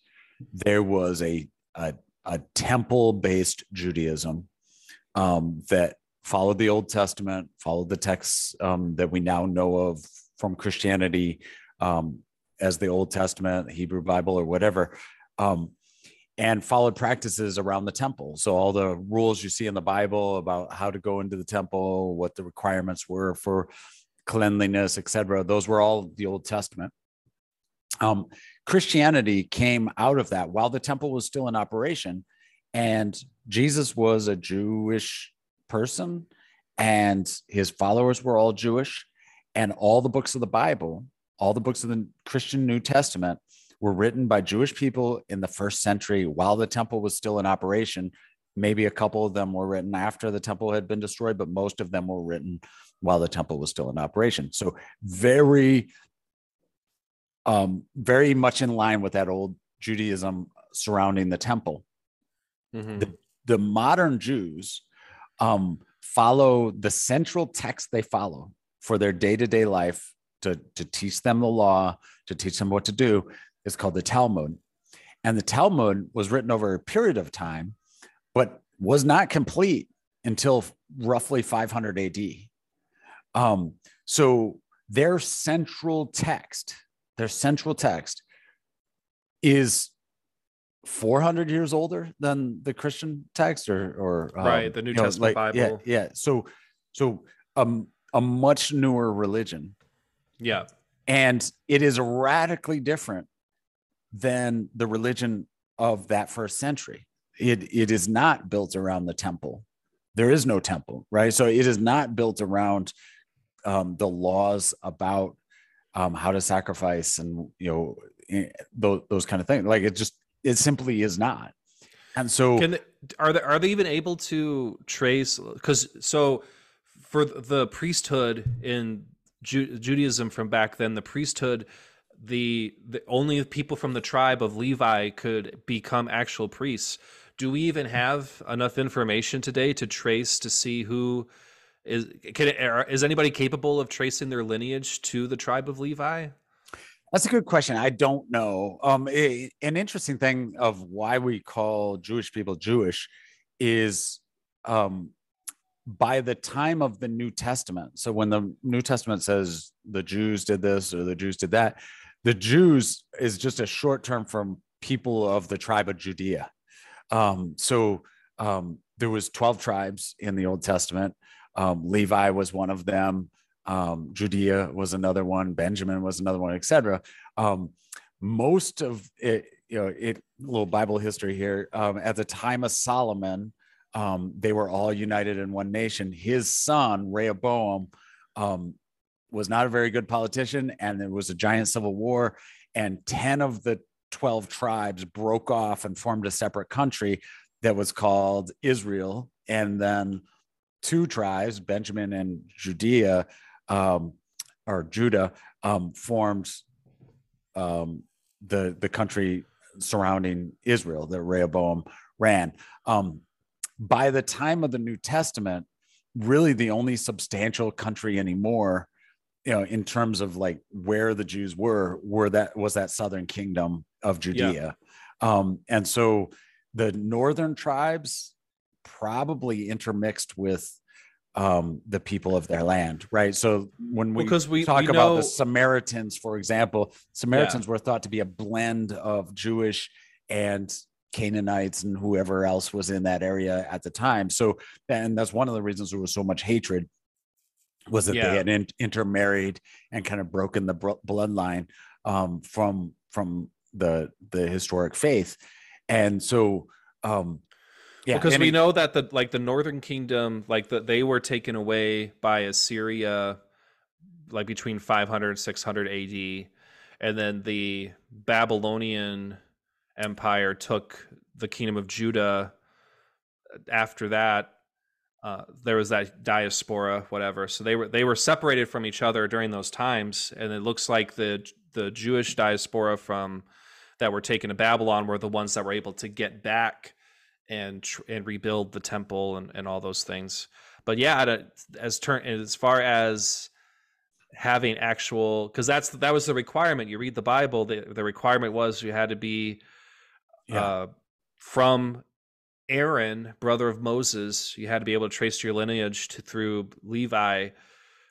there was a a, a temple based Judaism um, that followed the Old Testament, followed the texts um, that we now know of from Christianity um, as the Old Testament, Hebrew Bible, or whatever, um, and followed practices around the temple. So all the rules you see in the Bible about how to go into the temple, what the requirements were for cleanliness, etc., those were all the Old Testament. Um, Christianity came out of that while the temple was still in operation, and Jesus was a Jewish person, and his followers were all Jewish, and all the books of the Bible, all the books of the Christian New Testament, were written by Jewish people in the first century while the temple was still in operation. Maybe a couple of them were written after the temple had been destroyed, but most of them were written while the temple was still in operation. So very, um, very much in line with that old Judaism surrounding the temple. Mm-hmm. The, the modern Jews um, follow the central text they follow for their day-to-day life to, to teach them the law, to teach them what to do is called the Talmud. And the Talmud was written over a period of time, but was not complete until roughly 500 AD. Um, so their central text, their central text is 400 years older than the Christian text or, or um, right. The New Testament know, like, Bible. Yeah. Yeah. So, so, um, a much newer religion. Yeah. And it is radically different than the religion of that first century. It, it is not built around the temple. There is no temple, right? So it is not built around um, the laws about um, how to sacrifice and you know eh, those, those kind of things. Like it just it simply is not. And so, they, are they are they even able to trace? Because so for the priesthood in Ju- Judaism from back then, the priesthood the, the only people from the tribe of Levi could become actual priests. Do we even have enough information today to trace to see who is can is anybody capable of tracing their lineage to the tribe of Levi? That's a good question. I don't know. Um, an interesting thing of why we call Jewish people Jewish is um, by the time of the New Testament. So when the New Testament says the Jews did this or the Jews did that, the Jews is just a short term from people of the tribe of Judea. Um, so um, there was 12 tribes in the Old Testament. Um, Levi was one of them. Um, Judea was another one. Benjamin was another one, etc. Um, most of it, you know, it little Bible history here. Um, at the time of Solomon, they were all united in one nation. His son Rehoboam was not a very good politician, and there was a giant civil war, and 10 of the 12 tribes broke off and formed a separate country that was called Israel. And then two tribes, Benjamin and Judea, um, or Judah, um, formed um, the the country surrounding Israel that Rehoboam ran. Um, by the time of the New Testament, really the only substantial country anymore you know in terms of like where the jews were were that was that southern kingdom of judea yeah. um and so the northern tribes probably intermixed with um the people of their land right so when we, because we talk we about know... the samaritans for example samaritans yeah. were thought to be a blend of jewish and canaanites and whoever else was in that area at the time. So and that's one of the reasons there was so much hatred was that yeah. they had in, intermarried and kind of broken the bro- bloodline um, from from the the historic faith, and so um, yeah, because we it, know that the like the northern kingdom, like that they were taken away by Assyria, like between 500 and 600 AD, and then the Babylonian Empire took the kingdom of Judah after that uh, there was that diaspora, whatever. So they were they were separated from each other during those times, and it looks like the the Jewish diaspora from that were taken to Babylon were the ones that were able to get back and and rebuild the temple and, and all those things. But yeah, as turn as far as having actual because that's that was the requirement. You read the Bible, the, the requirement was you had to be Yeah. uh, from Aaron, brother of Moses. You had to be able to trace your lineage to through Levi,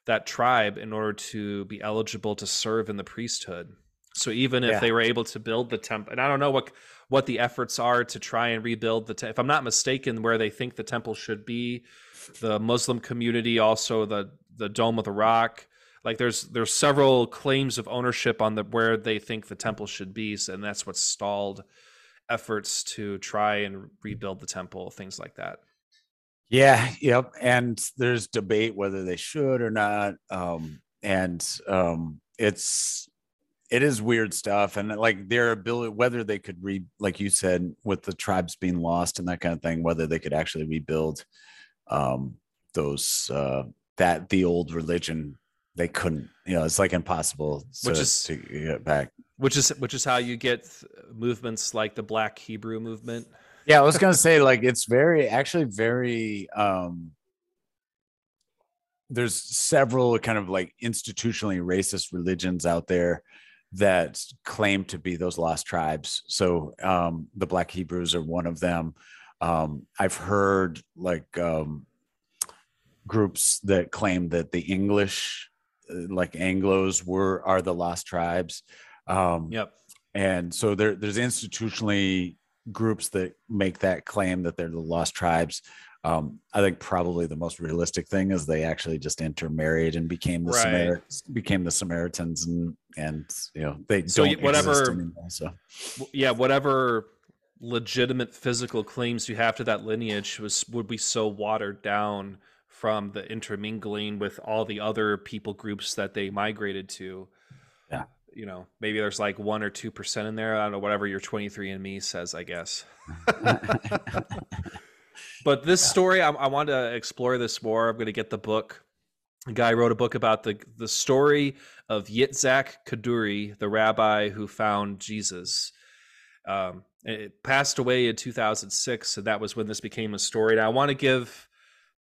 that tribe, in order to be eligible to serve in the priesthood. So even if Yeah. they were able to build the temple, and I don't know what what the efforts are to try and rebuild the. temple. if I'm not mistaken, where they think the temple should be, the Muslim community also the the Dome of the Rock. Like there's there's several claims of ownership on the where they think the temple should be, and that's what stalled efforts to try and rebuild the temple, things like that. Yeah, yep. And there's debate whether they should or not. Um, and um, it's it is weird stuff. And like their ability, whether they could re like you said, with the tribes being lost and that kind of thing, whether they could actually rebuild um those uh that the old religion, they couldn't, you know, it's like impossible to, Which is- to get back. Which is which is how you get movements like the Black Hebrew movement. yeah i was gonna say like it's very actually very um there's several kind of like institutionally racist religions out there that claim to be those lost tribes. So um the black hebrews are one of them. Um i've heard like um groups that claim that the english uh, like anglos were are the lost tribes um Yep. and so there, there's institutionally groups that make that claim that they're the lost tribes. Um, I think probably the most realistic thing is they actually just intermarried and became the Right. Samaritans, became the Samaritans, and and you know they So don't whatever- anymore. So yeah, whatever legitimate physical claims you have to that lineage was would be so watered down from the intermingling with all the other people groups that they migrated to. Yeah. You know, maybe there's like one or two percent in there. I don't know, whatever your 23andMe says, I guess. But this story, I, I want to explore this more. I'm going to get the book. A guy wrote a book about the the story of Yitzhak Kaduri, the rabbi who found Jesus. Um, it passed away in 2006, and that was when this became a story. And I want to give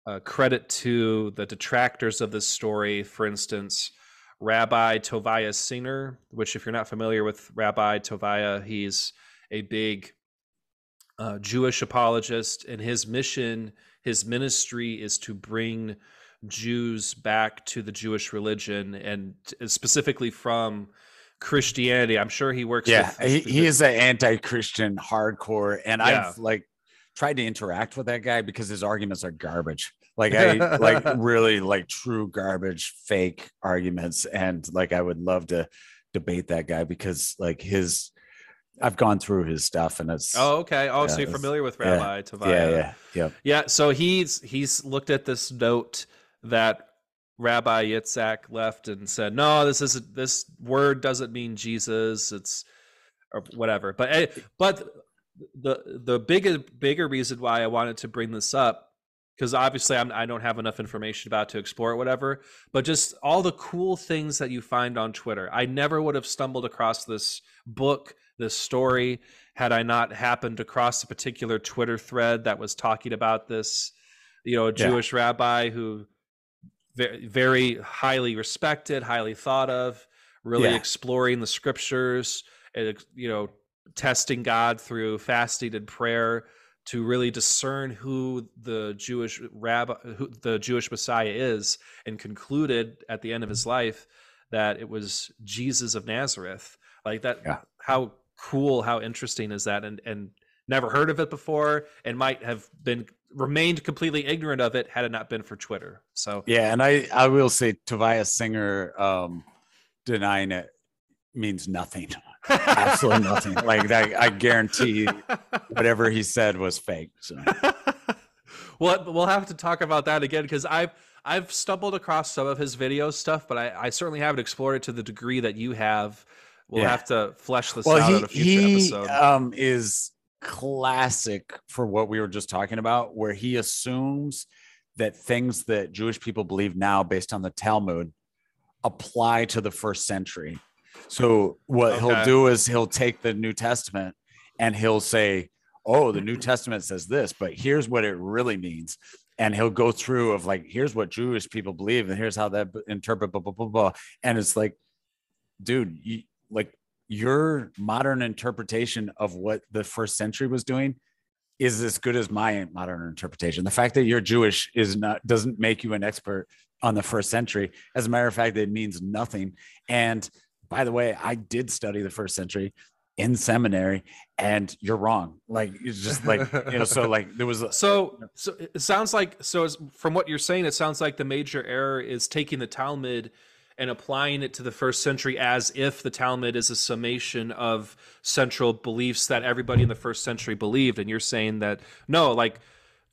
uh, credit to the detractors of this story. For instance, Rabbi Tovia Singer, which, if you're not familiar with Rabbi Tovia, he's a big uh, Jewish apologist, and his mission, his ministry is to bring Jews back to the Jewish religion and specifically from Christianity. I'm sure he works yeah, with he, he is an anti-Christian hardcore, and Yeah. I've like tried to interact with that guy because his arguments are garbage. Like I like really like true garbage, fake arguments, and like I would love to debate that guy because like his, I've gone through his stuff and it's Oh, okay. Oh, so you're familiar with yeah, Rabbi Tovia. yeah, yeah, yeah. Yeah, so he's he's looked at this note that Rabbi Yitzhak left and said, "No, this isn't. This word doesn't mean Jesus. It's or whatever." But eh, but the the bigger bigger reason why I wanted to bring this up because obviously I'm, I don't have enough information about to explore it, whatever. But just all the cool things that you find on Twitter. I never would have stumbled across this book, this story, had I not happened across a particular Twitter thread that was talking about this. You know, a Yeah. Jewish rabbi who very, very highly respected, highly thought of, really Yeah. exploring the scriptures, and you know, testing God through fasting and prayer to really discern who the Jewish rabbi, who the Jewish Messiah is, and concluded at the end of his life that it was Jesus of Nazareth. Like that, Yeah. how cool, how interesting is that? And and never heard of it before, and might have been remained completely ignorant of it had it not been for Twitter. So Yeah, and I I will say Tobias Singer um denying it means nothing. Absolutely nothing. Like that, I guarantee whatever he said was fake. So well, we'll have to talk about that again because I've I've stumbled across some of his video stuff, but I, I certainly haven't explored it to the degree that you have. We'll Yeah. have to flesh this well, out he in a future he episode. um is classic for what we were just talking about, where he assumes that things that Jewish people believe now, based on the Talmud, apply to the first century. So what he'll do is he'll take the New Testament and he'll say, "Oh, the New Testament says this, but here's what it really means." and he'll go through of like here's what jewish people believe and here's how that interpret blah blah blah blah. And it's like dude you like your modern interpretation of what the first century was doing is as good as my modern interpretation. The fact that you're jewish is not doesn't make you an expert on the first century. As a matter of fact it means nothing. And by the way i did study the first century in seminary and you're wrong like it's just like you know so like there was a, so so it sounds like so as, from what you're saying it sounds like the major error is taking the talmud and applying it to the first century as if the talmud is a summation of central beliefs that everybody in the first century believed and you're saying that no like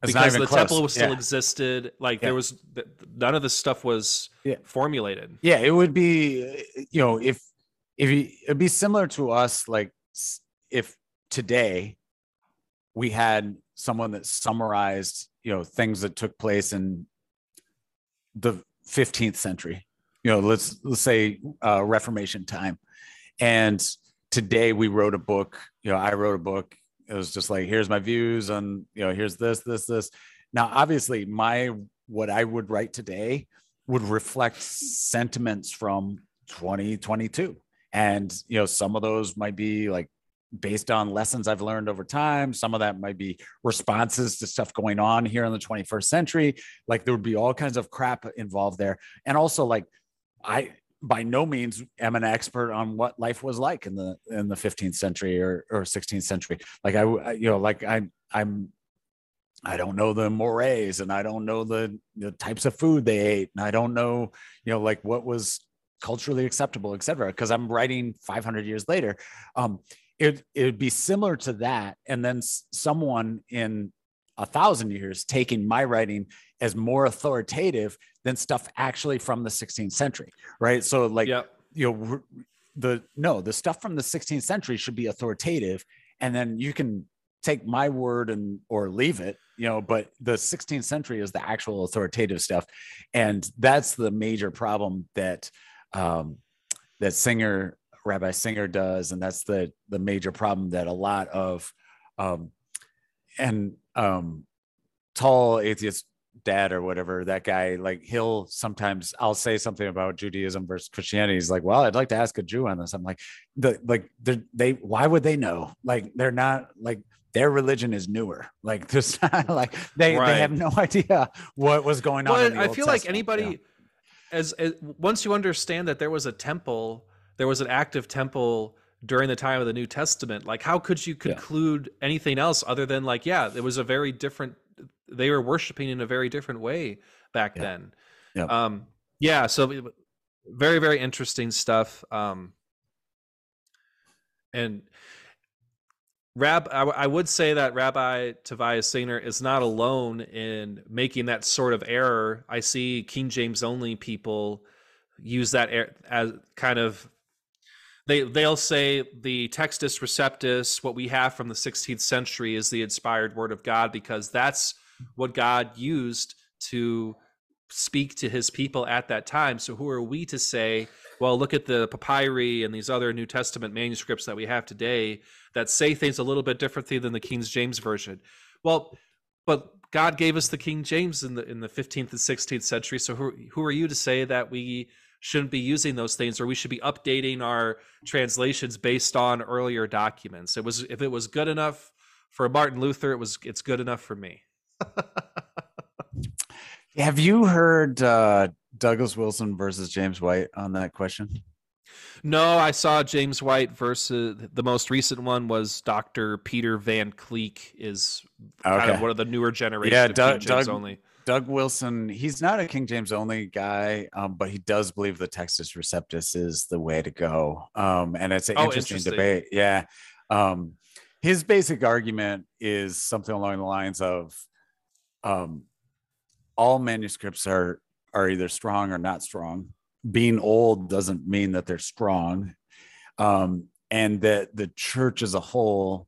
It's because the close. temple was still Yeah. existed like Yeah. there was none of this stuff was Yeah. formulated yeah it would be you know if if you, it'd be similar to us like if today we had someone that summarized you know things that took place in the 15th century you know let's let's say uh, reformation time. And today we wrote a book you know i wrote a book. It was just like here's my views on you know here's this this this. Now obviously my what i would write today would reflect sentiments from 2022 and you know some of those might be like based on lessons i've learned over time. Some of that might be responses to stuff going on here in the 21st century. Like there would be all kinds of crap involved there. And also like i by no means am an expert on what life was like in the in the 15th century or, or 16th century. Like I, you know like i i'm I don't know the mores and I don't know the, the types of food they ate. And I don't know, you know, like what was culturally acceptable, et cetera, because I'm writing 500 years later. Um, it, it would be similar to that. And then someone in a thousand years taking my writing as more authoritative than stuff actually from the 16th century. Right. So like, yeah you know the no the stuff from the 16th century should be authoritative and then you can take my word and or leave it you know but the 16th century is the actual authoritative stuff and that's the major problem that um that singer rabbi singer does and that's the the major problem that a lot of um and um tall atheist dad or whatever that guy like he'll sometimes i'll say something about judaism versus christianity. He's like well i'd like to ask a jew on this. I'm like the like they why would they know? Like they're not like their religion is newer. Like there's not like they Right. they have no idea what was going on in But I Old feel like anybody, know? As, as once you understand that there was a temple, there was an active temple during the time of the New Testament. Like, how could you Yeah. conclude anything else other than like, yeah, it was a very different. They were worshiping in a very different way back Yeah. then. Yeah. Um, yeah. So very very interesting stuff. Um, and Rab, I, w- I would say that Rabbi Tobias Singer is not alone in making that sort of error. I see King James only people use that er- as kind of they they'll say the Textus Receptus, what we have from the 16th century, is the inspired word of God because that's what God used to speak to His people at that time. So who are we to say? Well, look at the papyri and these other New Testament manuscripts that we have today that say things a little bit differently than the King James version. Well, but God gave us the King James in the in the 15th and 16th century. So who who are you to say that we shouldn't be using those things or we should be updating our translations based on earlier documents? It was if it was good enough for Martin Luther, it was it's good enough for me. have you heard uh douglas wilson versus james white on that question No, I saw James White versus the most recent one was Dr. Peter Van Kleeck is kind of one of the newer generation Yeah, of Doug- King James Doug- only. Doug Wilson, he's not a King James only guy, um, but he does believe the Textus Receptus is the way to go. Um, and it's an Oh, interesting, interesting. debate. Yeah. Um, his basic argument is something along the lines of um, all manuscripts are are either strong or not strong. Being old doesn't mean that they're strong. Um, and that the church as a whole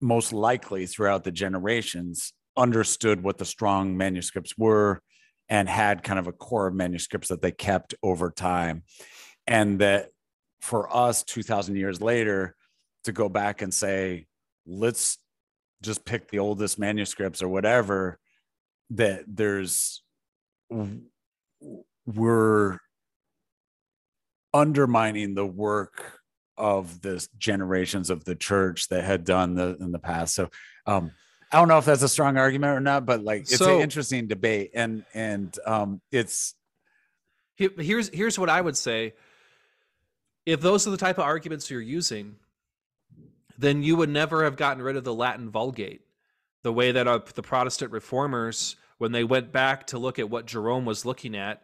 most likely throughout the generations understood what the strong manuscripts were and had kind of a core of manuscripts that they kept over time and that for us 2000 years later to go back and say let's just pick the oldest manuscripts or whatever that there's we're undermining the work of the generations of the church that had done the in the past so um I don't know if that's a strong argument or not, but like it's so, an interesting debate, and and um, it's here's here's what I would say. If those are the type of arguments you're using, then you would never have gotten rid of the Latin Vulgate, the way that uh, the Protestant reformers, when they went back to look at what Jerome was looking at,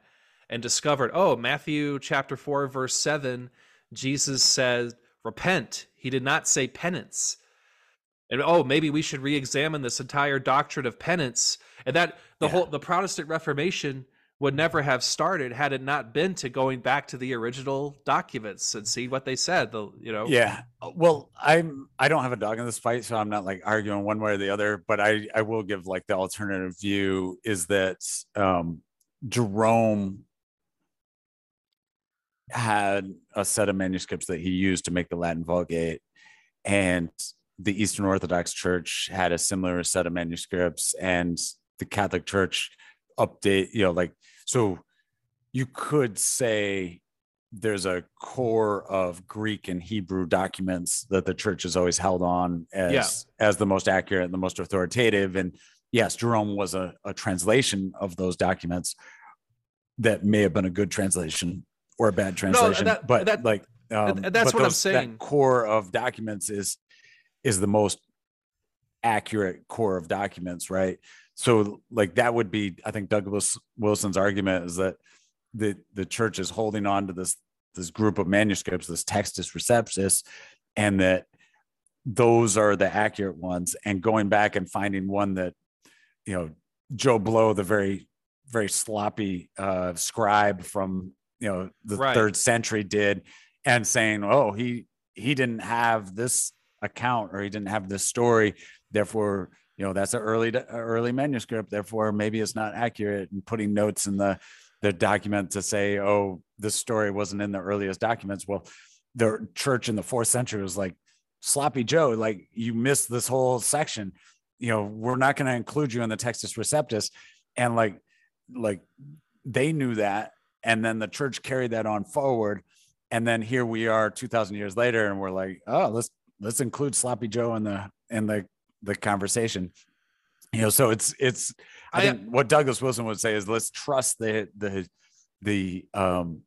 and discovered, oh, Matthew chapter four verse seven, Jesus says, "Repent." He did not say penance and oh maybe we should re-examine this entire doctrine of penance and that the yeah. whole the protestant reformation would never have started had it not been to going back to the original documents and see what they said the you know yeah well i'm i don't have a dog in this fight so i'm not like arguing one way or the other but i i will give like the alternative view is that um jerome had a set of manuscripts that he used to make the latin vulgate and the Eastern Orthodox Church had a similar set of manuscripts, and the Catholic Church update, you know, like so you could say there's a core of Greek and Hebrew documents that the church has always held on as yeah. as the most accurate and the most authoritative. And yes, Jerome was a, a translation of those documents that may have been a good translation or a bad translation, no, that, but that, like um, that's what those, I'm saying. core of documents is is the most accurate core of documents, right? So like that would be, I think Douglas Wilson's argument is that the the church is holding on to this this group of manuscripts, this Textus Receptus, and that those are the accurate ones. And going back and finding one that, you know, Joe Blow, the very very sloppy uh, scribe from you know the right. third century did, and saying, oh, he he didn't have this account or he didn't have this story therefore you know that's an early early manuscript therefore maybe it's not accurate and putting notes in the the document to say oh this story wasn't in the earliest documents. Well the church in the fourth century was like sloppy joe like you missed this whole section. You know we're not going to include you in the textus receptus. And like like they knew that and then the church carried that on forward. And then here we are 2000 years later and we're like oh let's let's include sloppy joe in the in the the conversation. You know so it's it's i, I think what douglas wilson would say is let's trust the the the um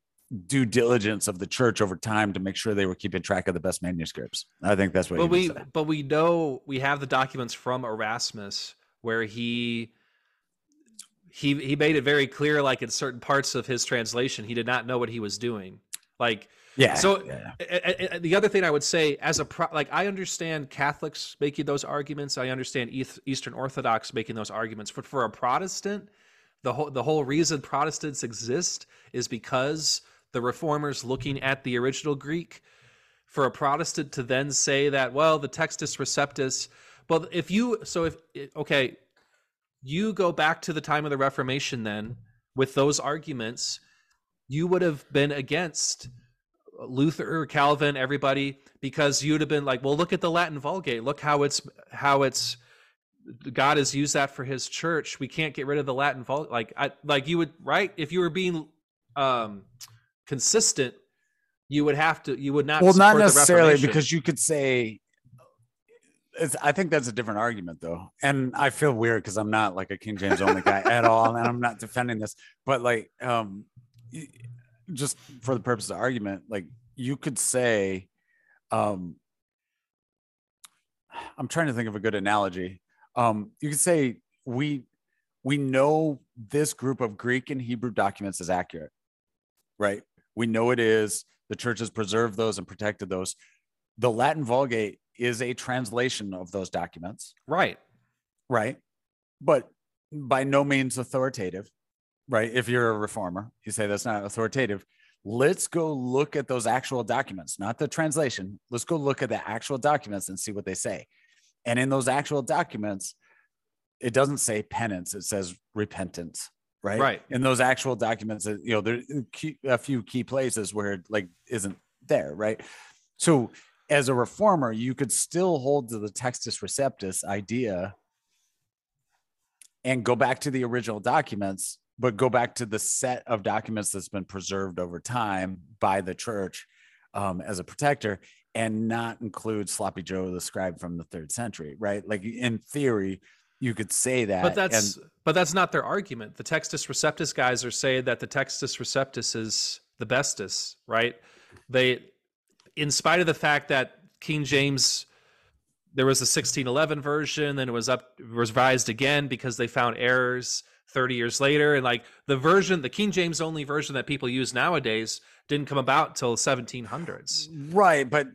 due diligence of the church over time to make sure they were keeping track of the best manuscripts. I think that's what but we but we know we have the documents from erasmus where he he he made it very clear like in certain parts of his translation he did not know what he was doing like yeah. So yeah. A, a, the other thing I would say, as a pro, like, I understand Catholics making those arguments. I understand Eastern Orthodox making those arguments. But for a Protestant, the whole the whole reason Protestants exist is because the Reformers looking at the original Greek. For a Protestant to then say that, well, the Textus Receptus. Well, if you so if okay, you go back to the time of the Reformation, then with those arguments, you would have been against Luther, Calvin, everybody, because you'd have been like, well, look at the Latin Vulgate. Look how it's how it's God has used that for His church. We can't get rid of the Latin Vulgate. Like, I like you would right if you were being um, consistent, you would have to. You would not. Well, not necessarily because you could say. I think that's a different argument, though, and I feel weird because I'm not like a King James only guy at all, and I'm not defending this. But like, um, just for the purpose of argument, like you could say, um, I'm trying to think of a good analogy. Um, you could say we we know this group of Greek and Hebrew documents is accurate, right? We know it is. The church has preserved those and protected those. The Latin Vulgate is a translation of those documents, right? Right, but by no means authoritative right? If you're a reformer, you say that's not authoritative. Let's go look at those actual documents, not the translation. Let's go look at the actual documents and see what they say. And in those actual documents, it doesn't say penance, it says repentance, right? Right. In those actual documents, uh, you know, there uh, are a few key places where it like isn't there, right? So as a reformer, you could still hold to the Textus Receptus idea and go back to the original documents, but go back to the set of documents that's been preserved over time by the church um, as a protector and not include sloppy joe the scribe from the third century right? Like in theory you could say that but that's and, but that's not their argument. The textus receptus guys are saying that the textus receptus is the bestest right? They in spite of the fact that king james there was a 1611 version then it was up revised again because they found errors 30 years later. And like the version the king james only version that people use nowadays didn't come about till 1700s right but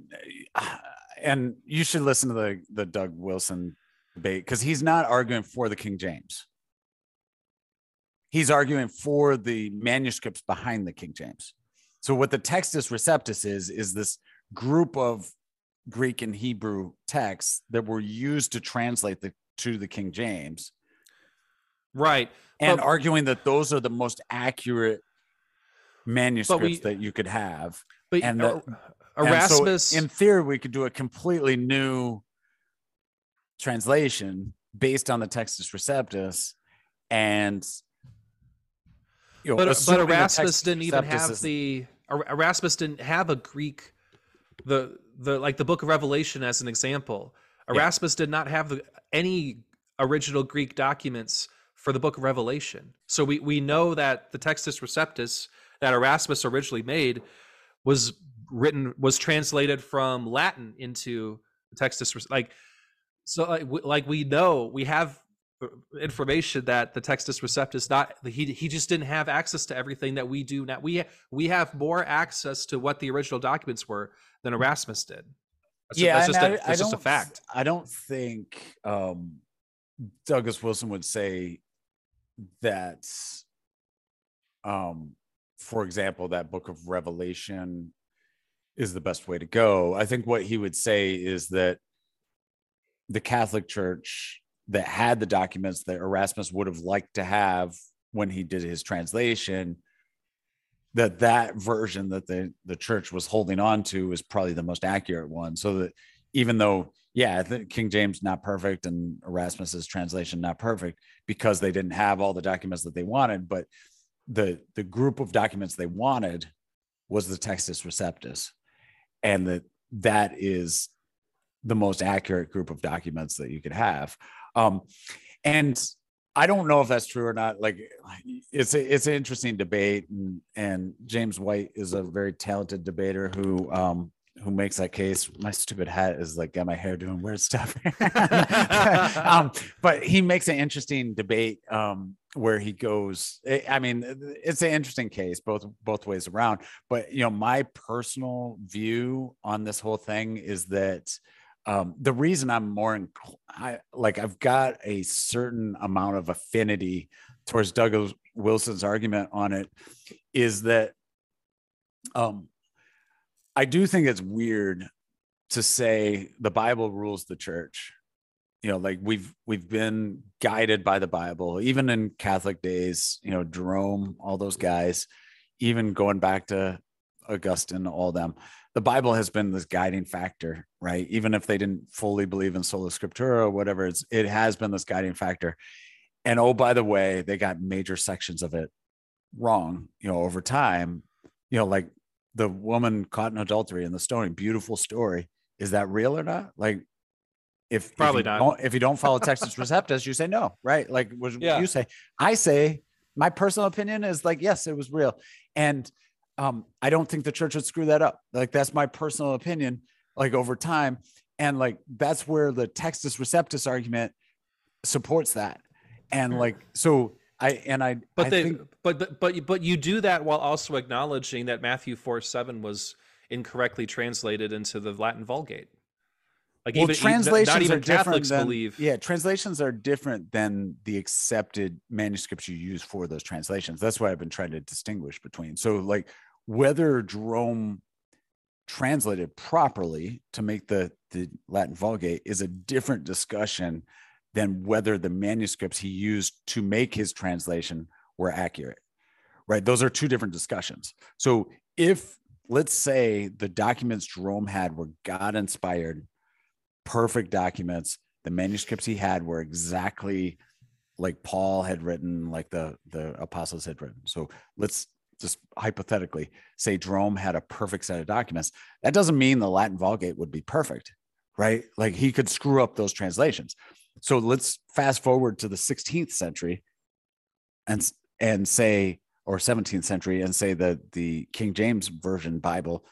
uh, and you should listen to the the doug wilson debate because he's not arguing for the king james. He's arguing for the manuscripts behind the king james. So what the textus receptus is is this group of greek and hebrew texts that were used to translate the to the king james. Right. And but, arguing that those are the most accurate manuscripts we, that you could have. But and that, erasmus and so in theory we could do a completely new translation based on the textus receptus and you know, but, but erasmus didn't even have the er, erasmus didn't have a greek the the like the book of revelation as an example erasmus yeah. did not have the any original greek documents for the book of Revelation. So we, we know that the Textus Receptus that Erasmus originally made was written was translated from Latin into the Textus like so like, like we know we have information that the Textus Receptus not he he just didn't have access to everything that we do now. We we have more access to what the original documents were than Erasmus did. That's yeah, that's, just, I, a, that's just a fact. I don't think um, Douglas Wilson would say that um for example that book of revelation is the best way to go i think what he would say is that the catholic church that had the documents that erasmus would have liked to have when he did his translation that that version that the the church was holding on to is probably the most accurate one so that even though yeah, King James not perfect and Erasmus's translation not perfect because they didn't have all the documents that they wanted, but the the group of documents they wanted was the Textus Receptus, and that that is the most accurate group of documents that you could have. Um, and I don't know if that's true or not. Like, it's a, it's an interesting debate, and, and James White is a very talented debater who um, who makes that case. My stupid hat is like got my hair doing weird stuff. um, but he makes an interesting debate um, where he goes. Eh, I mean, it's an interesting case both both ways around. But you know, my personal view on this whole thing is that um, the reason I'm more in, I like I've got a certain amount of affinity towards Douglas Wilson's argument on it is that um I do think it's weird to say the Bible rules the church. You know, like we've we've been guided by the Bible, even in Catholic days. You know, Jerome, all those guys, even going back to Augustine, all them. The Bible has been this guiding factor, right? Even if they didn't fully believe in sola scriptura or whatever, it's it has been this guiding factor. And oh, by the way, they got major sections of it wrong, you know, over time. You know, like the woman caught in adultery and the stoning, beautiful story. Is that real or not? Like, if probably if not. If you don't follow Textus Receptus, you say no, right? Like, what yeah. you say? I say my personal opinion is like, yes, it was real, and um, I don't think the church would screw that up. Like, that's my personal opinion. Like over time, and like that's where the Textus Receptus argument supports that, and like so I and I but I they think, but but but but you do that while also acknowledging that Matthew four seven was incorrectly translated into the Latin Vulgate. Like well, even, translations not even are Catholics than, believe. Yeah, translations are different than the accepted manuscripts you use for those translations. That's why I've been trying to distinguish between. So, like whether Jerome translated properly to make the the Latin Vulgate is a different discussion than whether the manuscripts he used to make his translation were accurate right those are two different discussions so if let's say the documents Jerome had were God inspired, perfect documents. The manuscripts he had were exactly like Paul had written, like the the apostles had written. So let's just hypothetically say Jerome had a perfect set of documents. That doesn't mean the Latin Vulgate would be perfect, right? Like he could screw up those translations. So let's fast forward to the 16th century and and say or 17th century and say that the King James version Bible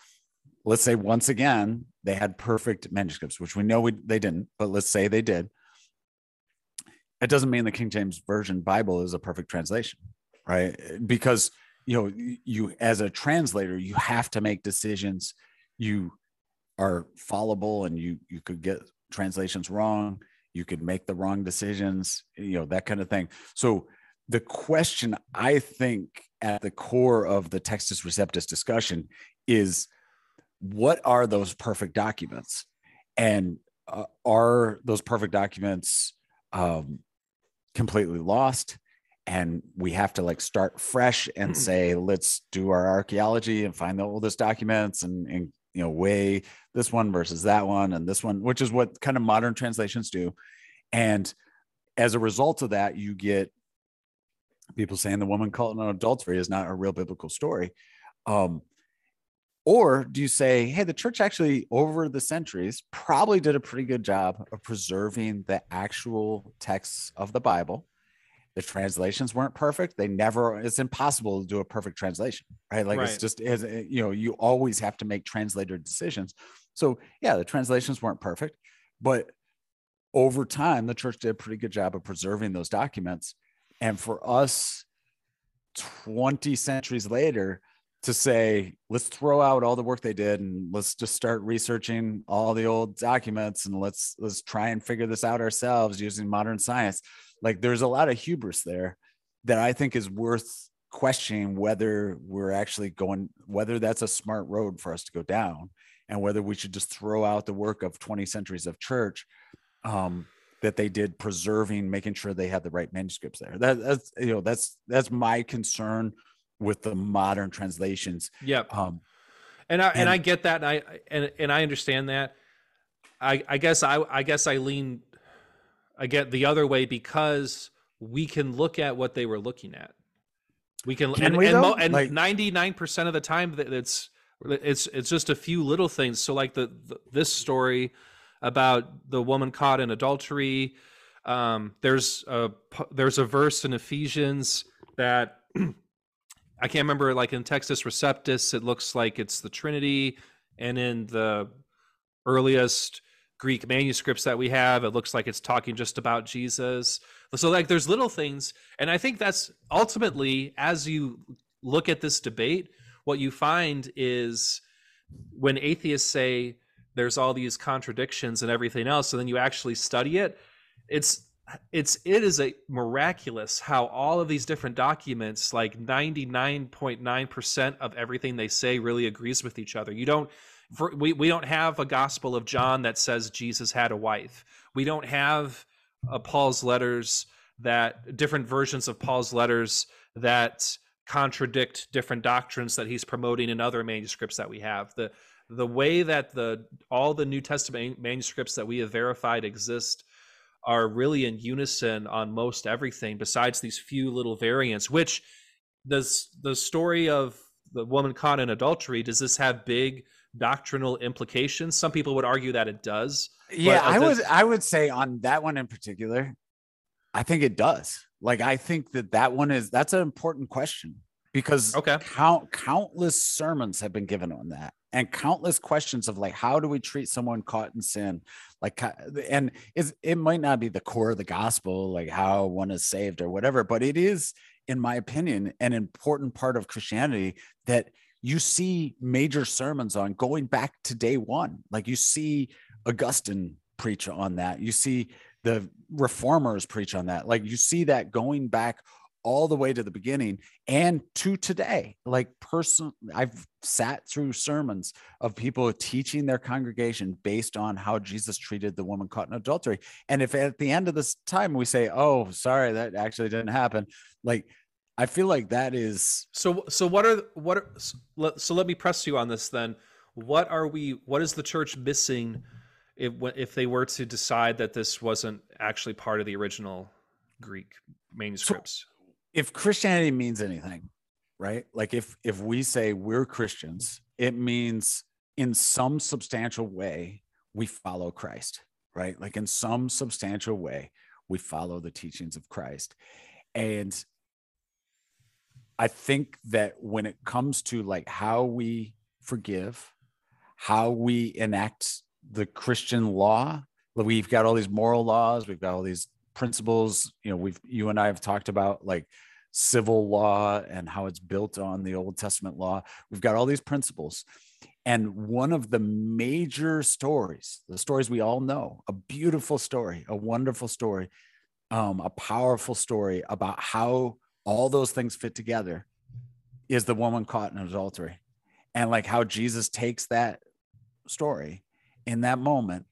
let's say once again they had perfect manuscripts which we know we, they didn't but let's say they did. It doesn't mean the king james version bible is a perfect translation right? Because you know you as a translator you have to make decisions. You are fallible and you you could get translations wrong. You could make the wrong decisions you know that kind of thing. So the question i think at the core of the textus receptus discussion is what are those perfect documents? And uh, are those perfect documents um, completely lost? And we have to like start fresh and mm-hmm. say let's do our archaeology and find the oldest documents and, and you know weigh this one versus that one and this one which is what kind of modern translations do. And as a result of that you get people saying the woman caught in adultery is not a real biblical story. Um, or do you say, hey, the church actually, over the centuries, probably did a pretty good job of preserving the actual texts of the Bible? The translations weren't perfect. They never, it's impossible to do a perfect translation, right? Like right. it's just, as eh, you know, you always have to make translator decisions. So, yeah, the translations weren't perfect, but over time, the church did a pretty good job of preserving those documents. And for us, 20 centuries later, to say let's throw out all the work they did and let's just start researching all the old documents and let's let's try and figure this out ourselves using modern science. Like there's a lot of hubris there that i think is worth questioning whether we're actually going whether that's a smart road for us to go down and whether we should just throw out the work of 20 centuries of church um, that they did preserving making sure they had the right manuscripts there. That, that's you know that's that's my concern with the modern translations. Yep. Um, and I and, and, I get that, and I and and I understand that. I I guess I I guess I lean I get the other way because we can look at what they were looking at. We can, can and, we and, and 99% of the time that it's it's it's just a few little things. So like the, the this story about the woman caught in adultery. Um, there's a there's a verse in Ephesians that I can't remember like in Textus Receptus, it looks like it's the Trinity, and in the earliest Greek manuscripts that we have, it looks like it's talking just about Jesus. So like there's little things, and I think that's ultimately as you look at this debate, what you find is when atheists say there's all these contradictions and everything else, and then you actually study it, it's it's it is a miraculous how all of these different documents like 99.9% of everything they say really agrees with each other. You don't for, we, we don't have a gospel of john that says jesus had a wife. We don't have uh, paul's letters that different versions of paul's letters that contradict different doctrines that he's promoting in other manuscripts that we have. The the way that the all the new testament manuscripts that we have verified exist are really in unison on most everything besides these few little variants which does the story of the woman caught in adultery does this have big doctrinal implications? Some people would argue that it does yeah i would i would say on that one in particular i think it does. Like i think that that one is that's an important question because okay. count countless sermons have been given on that and countless questions of like how do we treat someone caught in sin? Like and is it might not be the core of the gospel like how one is saved or whatever but it is in my opinion an important part of christianity that you see major sermons on going back to day one. Like you see augustine preach on that. You see the reformers preach on that. Like you see that going back all the way to the beginning and to today. Like person, I've sat through sermons of people teaching their congregation based on how Jesus treated the woman caught in adultery. And if at the end of this time we say, "Oh, sorry, that actually didn't happen," like I feel like that is so. So what are what? Are, so let me press you on this then. What are we? What is the church missing if if they were to decide that this wasn't actually part of the original Greek manuscripts? So if Christianity means anything, right? Like if if we say we're Christians, it means in some substantial way we follow Christ, right? Like in some substantial way we follow the teachings of Christ. And I think that when it comes to like how we forgive, how we enact the Christian law, we've got all these moral laws, we've got all these principles, you know, we've you and I have talked about like civil law and how it's built on the Old Testament law. We've got all these principles. And one of the major stories, the stories we all know, a beautiful story, a wonderful story, um, a powerful story about how all those things fit together is the woman caught in adultery and like how jesus takes that story in that moment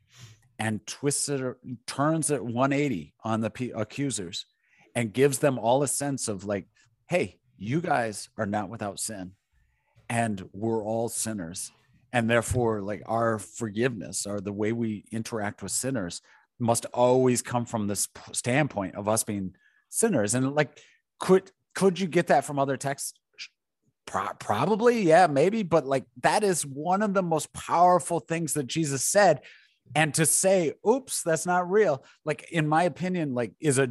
and twists it or turns it 180 on the p- accusers and gives them all a sense of like hey you guys are not without sin and we're all sinners. And therefore like our forgiveness or the way we interact with sinners must always come from this standpoint of us being sinners. And like could could you get that from other texts? Pro- probably yeah maybe but like that is one of the most powerful things that jesus said and to say oops that's not real like in my opinion like is a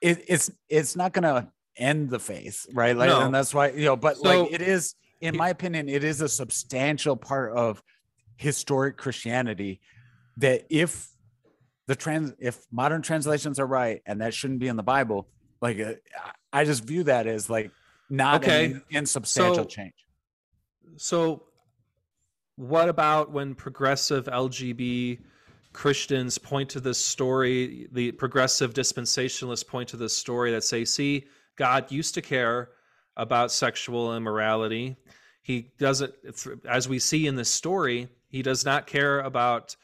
it, it's it's not gonna end the faith right like no. and that's why you know but so, like it is in my opinion it is a substantial part of historic christianity that if the trans if modern translations are right and that shouldn't be in the bible like uh, i just view that as like not okay. an insubstantial so, change so what about when progressive lgb christians point to this story the progressive dispensationalists point to this story that say see god used to care about sexual immorality he doesn't as we see in this story he does not care about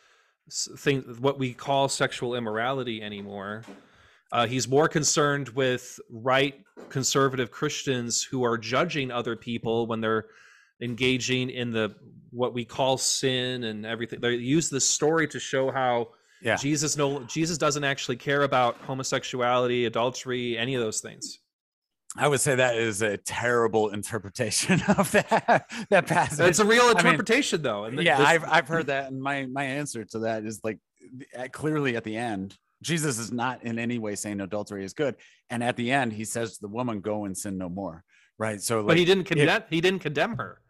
thing what we call sexual immorality anymore. Uh, he's more concerned with right conservative Christians who are judging other people when they're engaging in the what we call sin and everything. They use this story to show how yeah. Jesus no Jesus doesn't actually care about homosexuality, adultery, any of those things. I would say that is a terrible interpretation of that that passage. It's a real interpretation, I mean, though. And yeah, this- I've I've heard that, and my my answer to that is like clearly at the end, Jesus is not in any way saying adultery is good, and at the end, he says to the woman, "Go and sin no more." Right. So, like, but he didn't condemn. It, he didn't condemn her.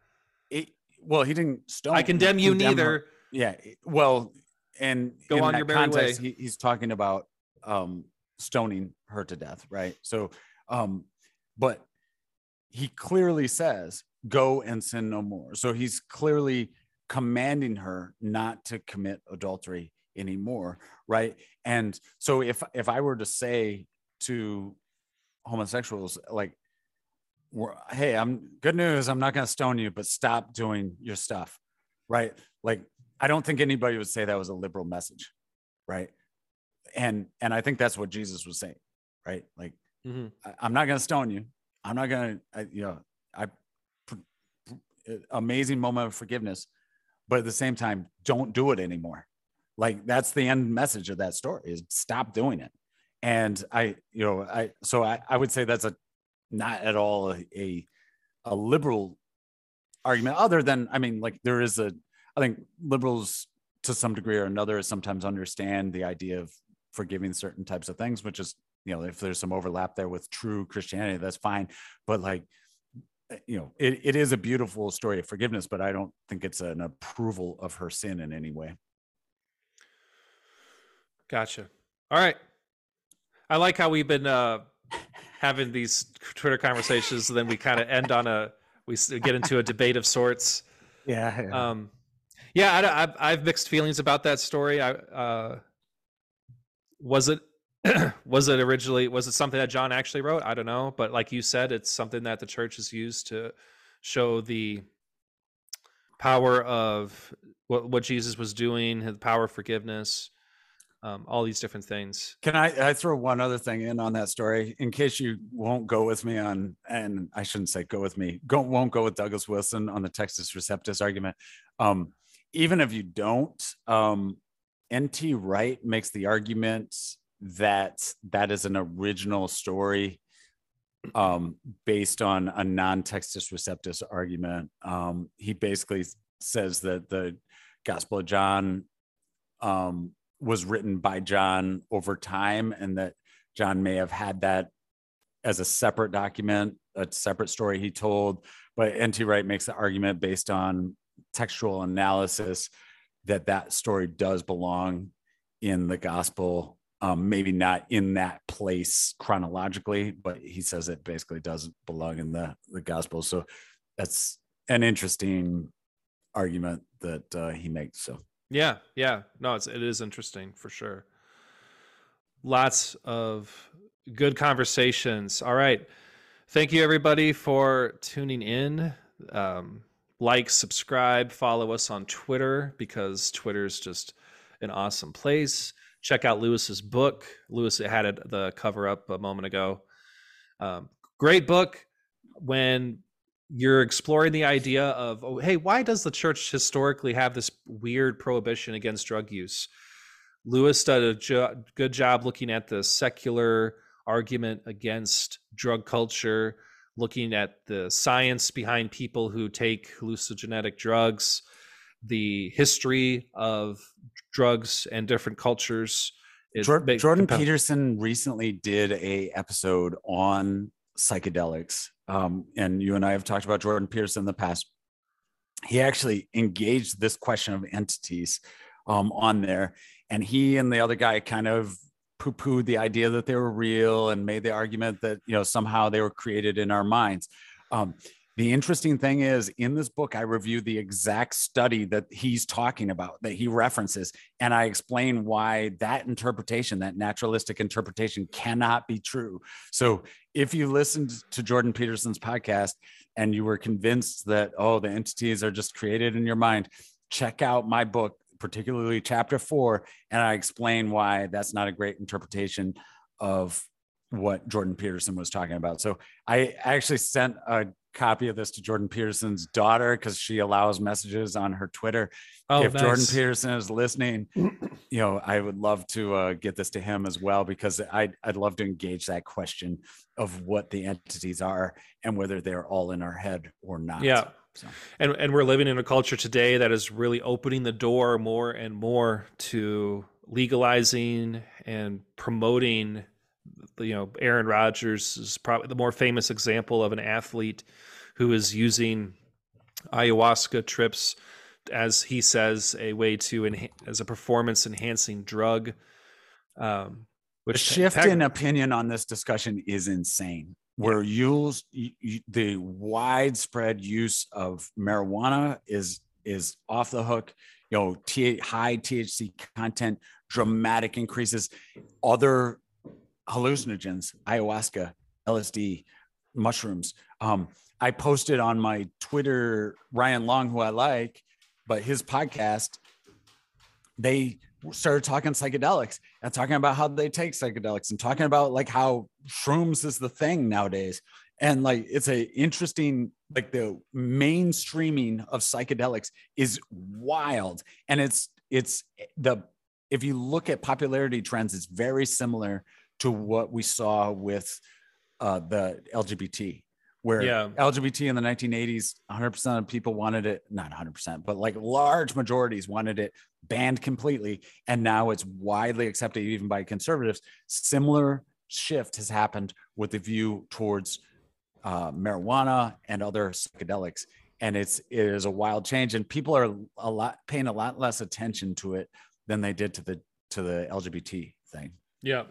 Well, he didn't stone. I condemn you condemn neither. Her. Yeah. Well, and go on your context, way. He, he's talking about um, stoning her to death. Right. So. Um, but he clearly says, Go and sin no more. So he's clearly commanding her not to commit adultery anymore. Right. And so if if I were to say to homosexuals, like, hey, I'm good news, I'm not gonna stone you, but stop doing your stuff. Right. Like, I don't think anybody would say that was a liberal message. Right. And and I think that's what Jesus was saying. Right. Like Mm-hmm. I, am not going to stone you. I'm not going to, you know, I, amazing moment of forgiveness, but at the same time, don't do it anymore. Like that's the end message of that story is stop doing it. And I, you know, I, so I, I would say that's a, not at all a, a, a liberal argument other than, I mean, like there is a, I think liberals to some degree or another sometimes understand the idea of forgiving certain types of things, which is you know if there's some overlap there with true christianity that's fine. But like you know it, it is a beautiful story of forgiveness but i don't think it's an approval of her sin in any way. Gotcha. All right. I like how we've been uh having these twitter conversations and then we kind of end on a we get into a debate of sorts yeah, yeah. um yeah I, have mixed feelings about that story i uh was it was it originally was it something that John actually wrote? I don't know, but like you said, it's something that the church has used to show the power of what what Jesus was doing, the power of forgiveness. Um, all these different things. Can I, I throw one other thing in on that story in case you won't go with me on, and I shouldn't say go with me, go won't go with Douglas Wilson on the Textus Receptus argument. Um, even if you don't, um, NT Wright makes the argument that that is an original story um, based on a non-Textus Receptus argument. Um, he basically says that the Gospel of John um, was written by John over time, and that John may have had that as a separate document, a separate story he told. But N.T. Wright makes the argument based on textual analysis that that story does belong in the gospel. Um, maybe not in that place chronologically, but he says it basically doesn't belong in the the gospel. So that's an interesting argument that uh, he makes. So yeah, yeah. No, it's it is interesting for sure. Lots of good conversations. All right. Thank you everybody for tuning in. Um, like, subscribe, follow us on Twitter because Twitter's just an awesome place. Check out Lewis's book. Lewis had it, the cover up a moment ago. Um, great book. When you're exploring the idea of oh, hey why does the church historically have this weird prohibition against drug use? Lewis did a jo- good job looking at the secular argument against drug culture looking at the science behind people who take hallucinogenic drugs the history of drugs and different cultures jordan, jordan peterson recently did a episode on psychedelics um, and you and I have talked about Jordan Peterson in the past. He actually engaged this question of entities um, on there, and he and the other guy kind of poo-pooed the idea that they were real and made the argument that you know somehow they were created in our minds. Um, the interesting thing is, in this book, I review the exact study that he's talking about, that he references, and I explain why that interpretation, that naturalistic interpretation, cannot be true. So, if you listened to Jordan Peterson's podcast and you were convinced that, oh, the entities are just created in your mind, check out my book, particularly chapter four, and I explain why that's not a great interpretation of what Jordan Peterson was talking about. So I actually sent a copy of this to Jordan Peterson's daughter because she allows messages on her Twitter. Oh, if nice. Jordan Peterson is listening, you know, I would love to uh, get this to him as well because I'd, I'd love to engage that question of what the entities are and whether they're all in our head or not. Yeah. So. And, and we're living in a culture today that is really opening the door more and more to legalizing and promoting you know Aaron Rodgers is probably the more famous example of an athlete who is using ayahuasca trips as he says a way to as a performance enhancing drug um which the shift in opinion on this discussion is insane. Where yeah. you, the widespread use of marijuana is is off the hook. You know T, high thc content dramatic increases. Other hallucinogens, ayahuasca, LSD, mushrooms. Um, I posted on my Twitter, Ryan Long, who I like, but his podcast, they started talking psychedelics and talking about how they take psychedelics and talking about like how shrooms is the thing nowadays. And like it's a interesting, like the mainstreaming of psychedelics is wild. And it's it's the if you look at popularity trends, it's very similar to what we saw with uh, the LGBT, where yeah. LGBT in the 1980s, 100% of people wanted it, not 100%, but like large majorities wanted it banned completely. And now it's widely accepted even by conservatives. Similar shift has happened with the view towards uh, marijuana and other psychedelics. And it's it is a wild change, and people are a lot paying a lot less attention to it than they did to the to the LGBT thing. Yeah,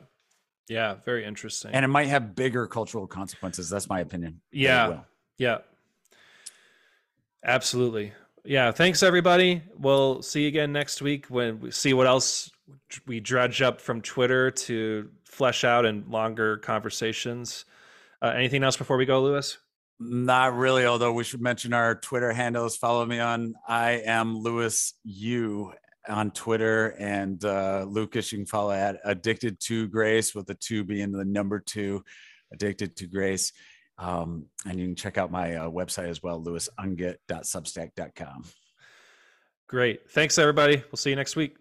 yeah, very interesting. And it might have bigger cultural consequences. That's my opinion. Yeah. Yeah. Absolutely. Yeah. Thanks, everybody. We'll see you again next week when we see what else we dredge up from Twitter to flesh out in longer conversations. Uh, anything else before we go, Lewis? Not really, although we should mention our Twitter handles. Follow me on I am Lewis U on Twitter and uh, Lucas, you can follow at Addicted to Grace with the two being the number two, Addicted to Grace. Um, and you can check out my uh, website as well, lewisungit.substack.com. Great. Thanks, everybody. We'll see you next week.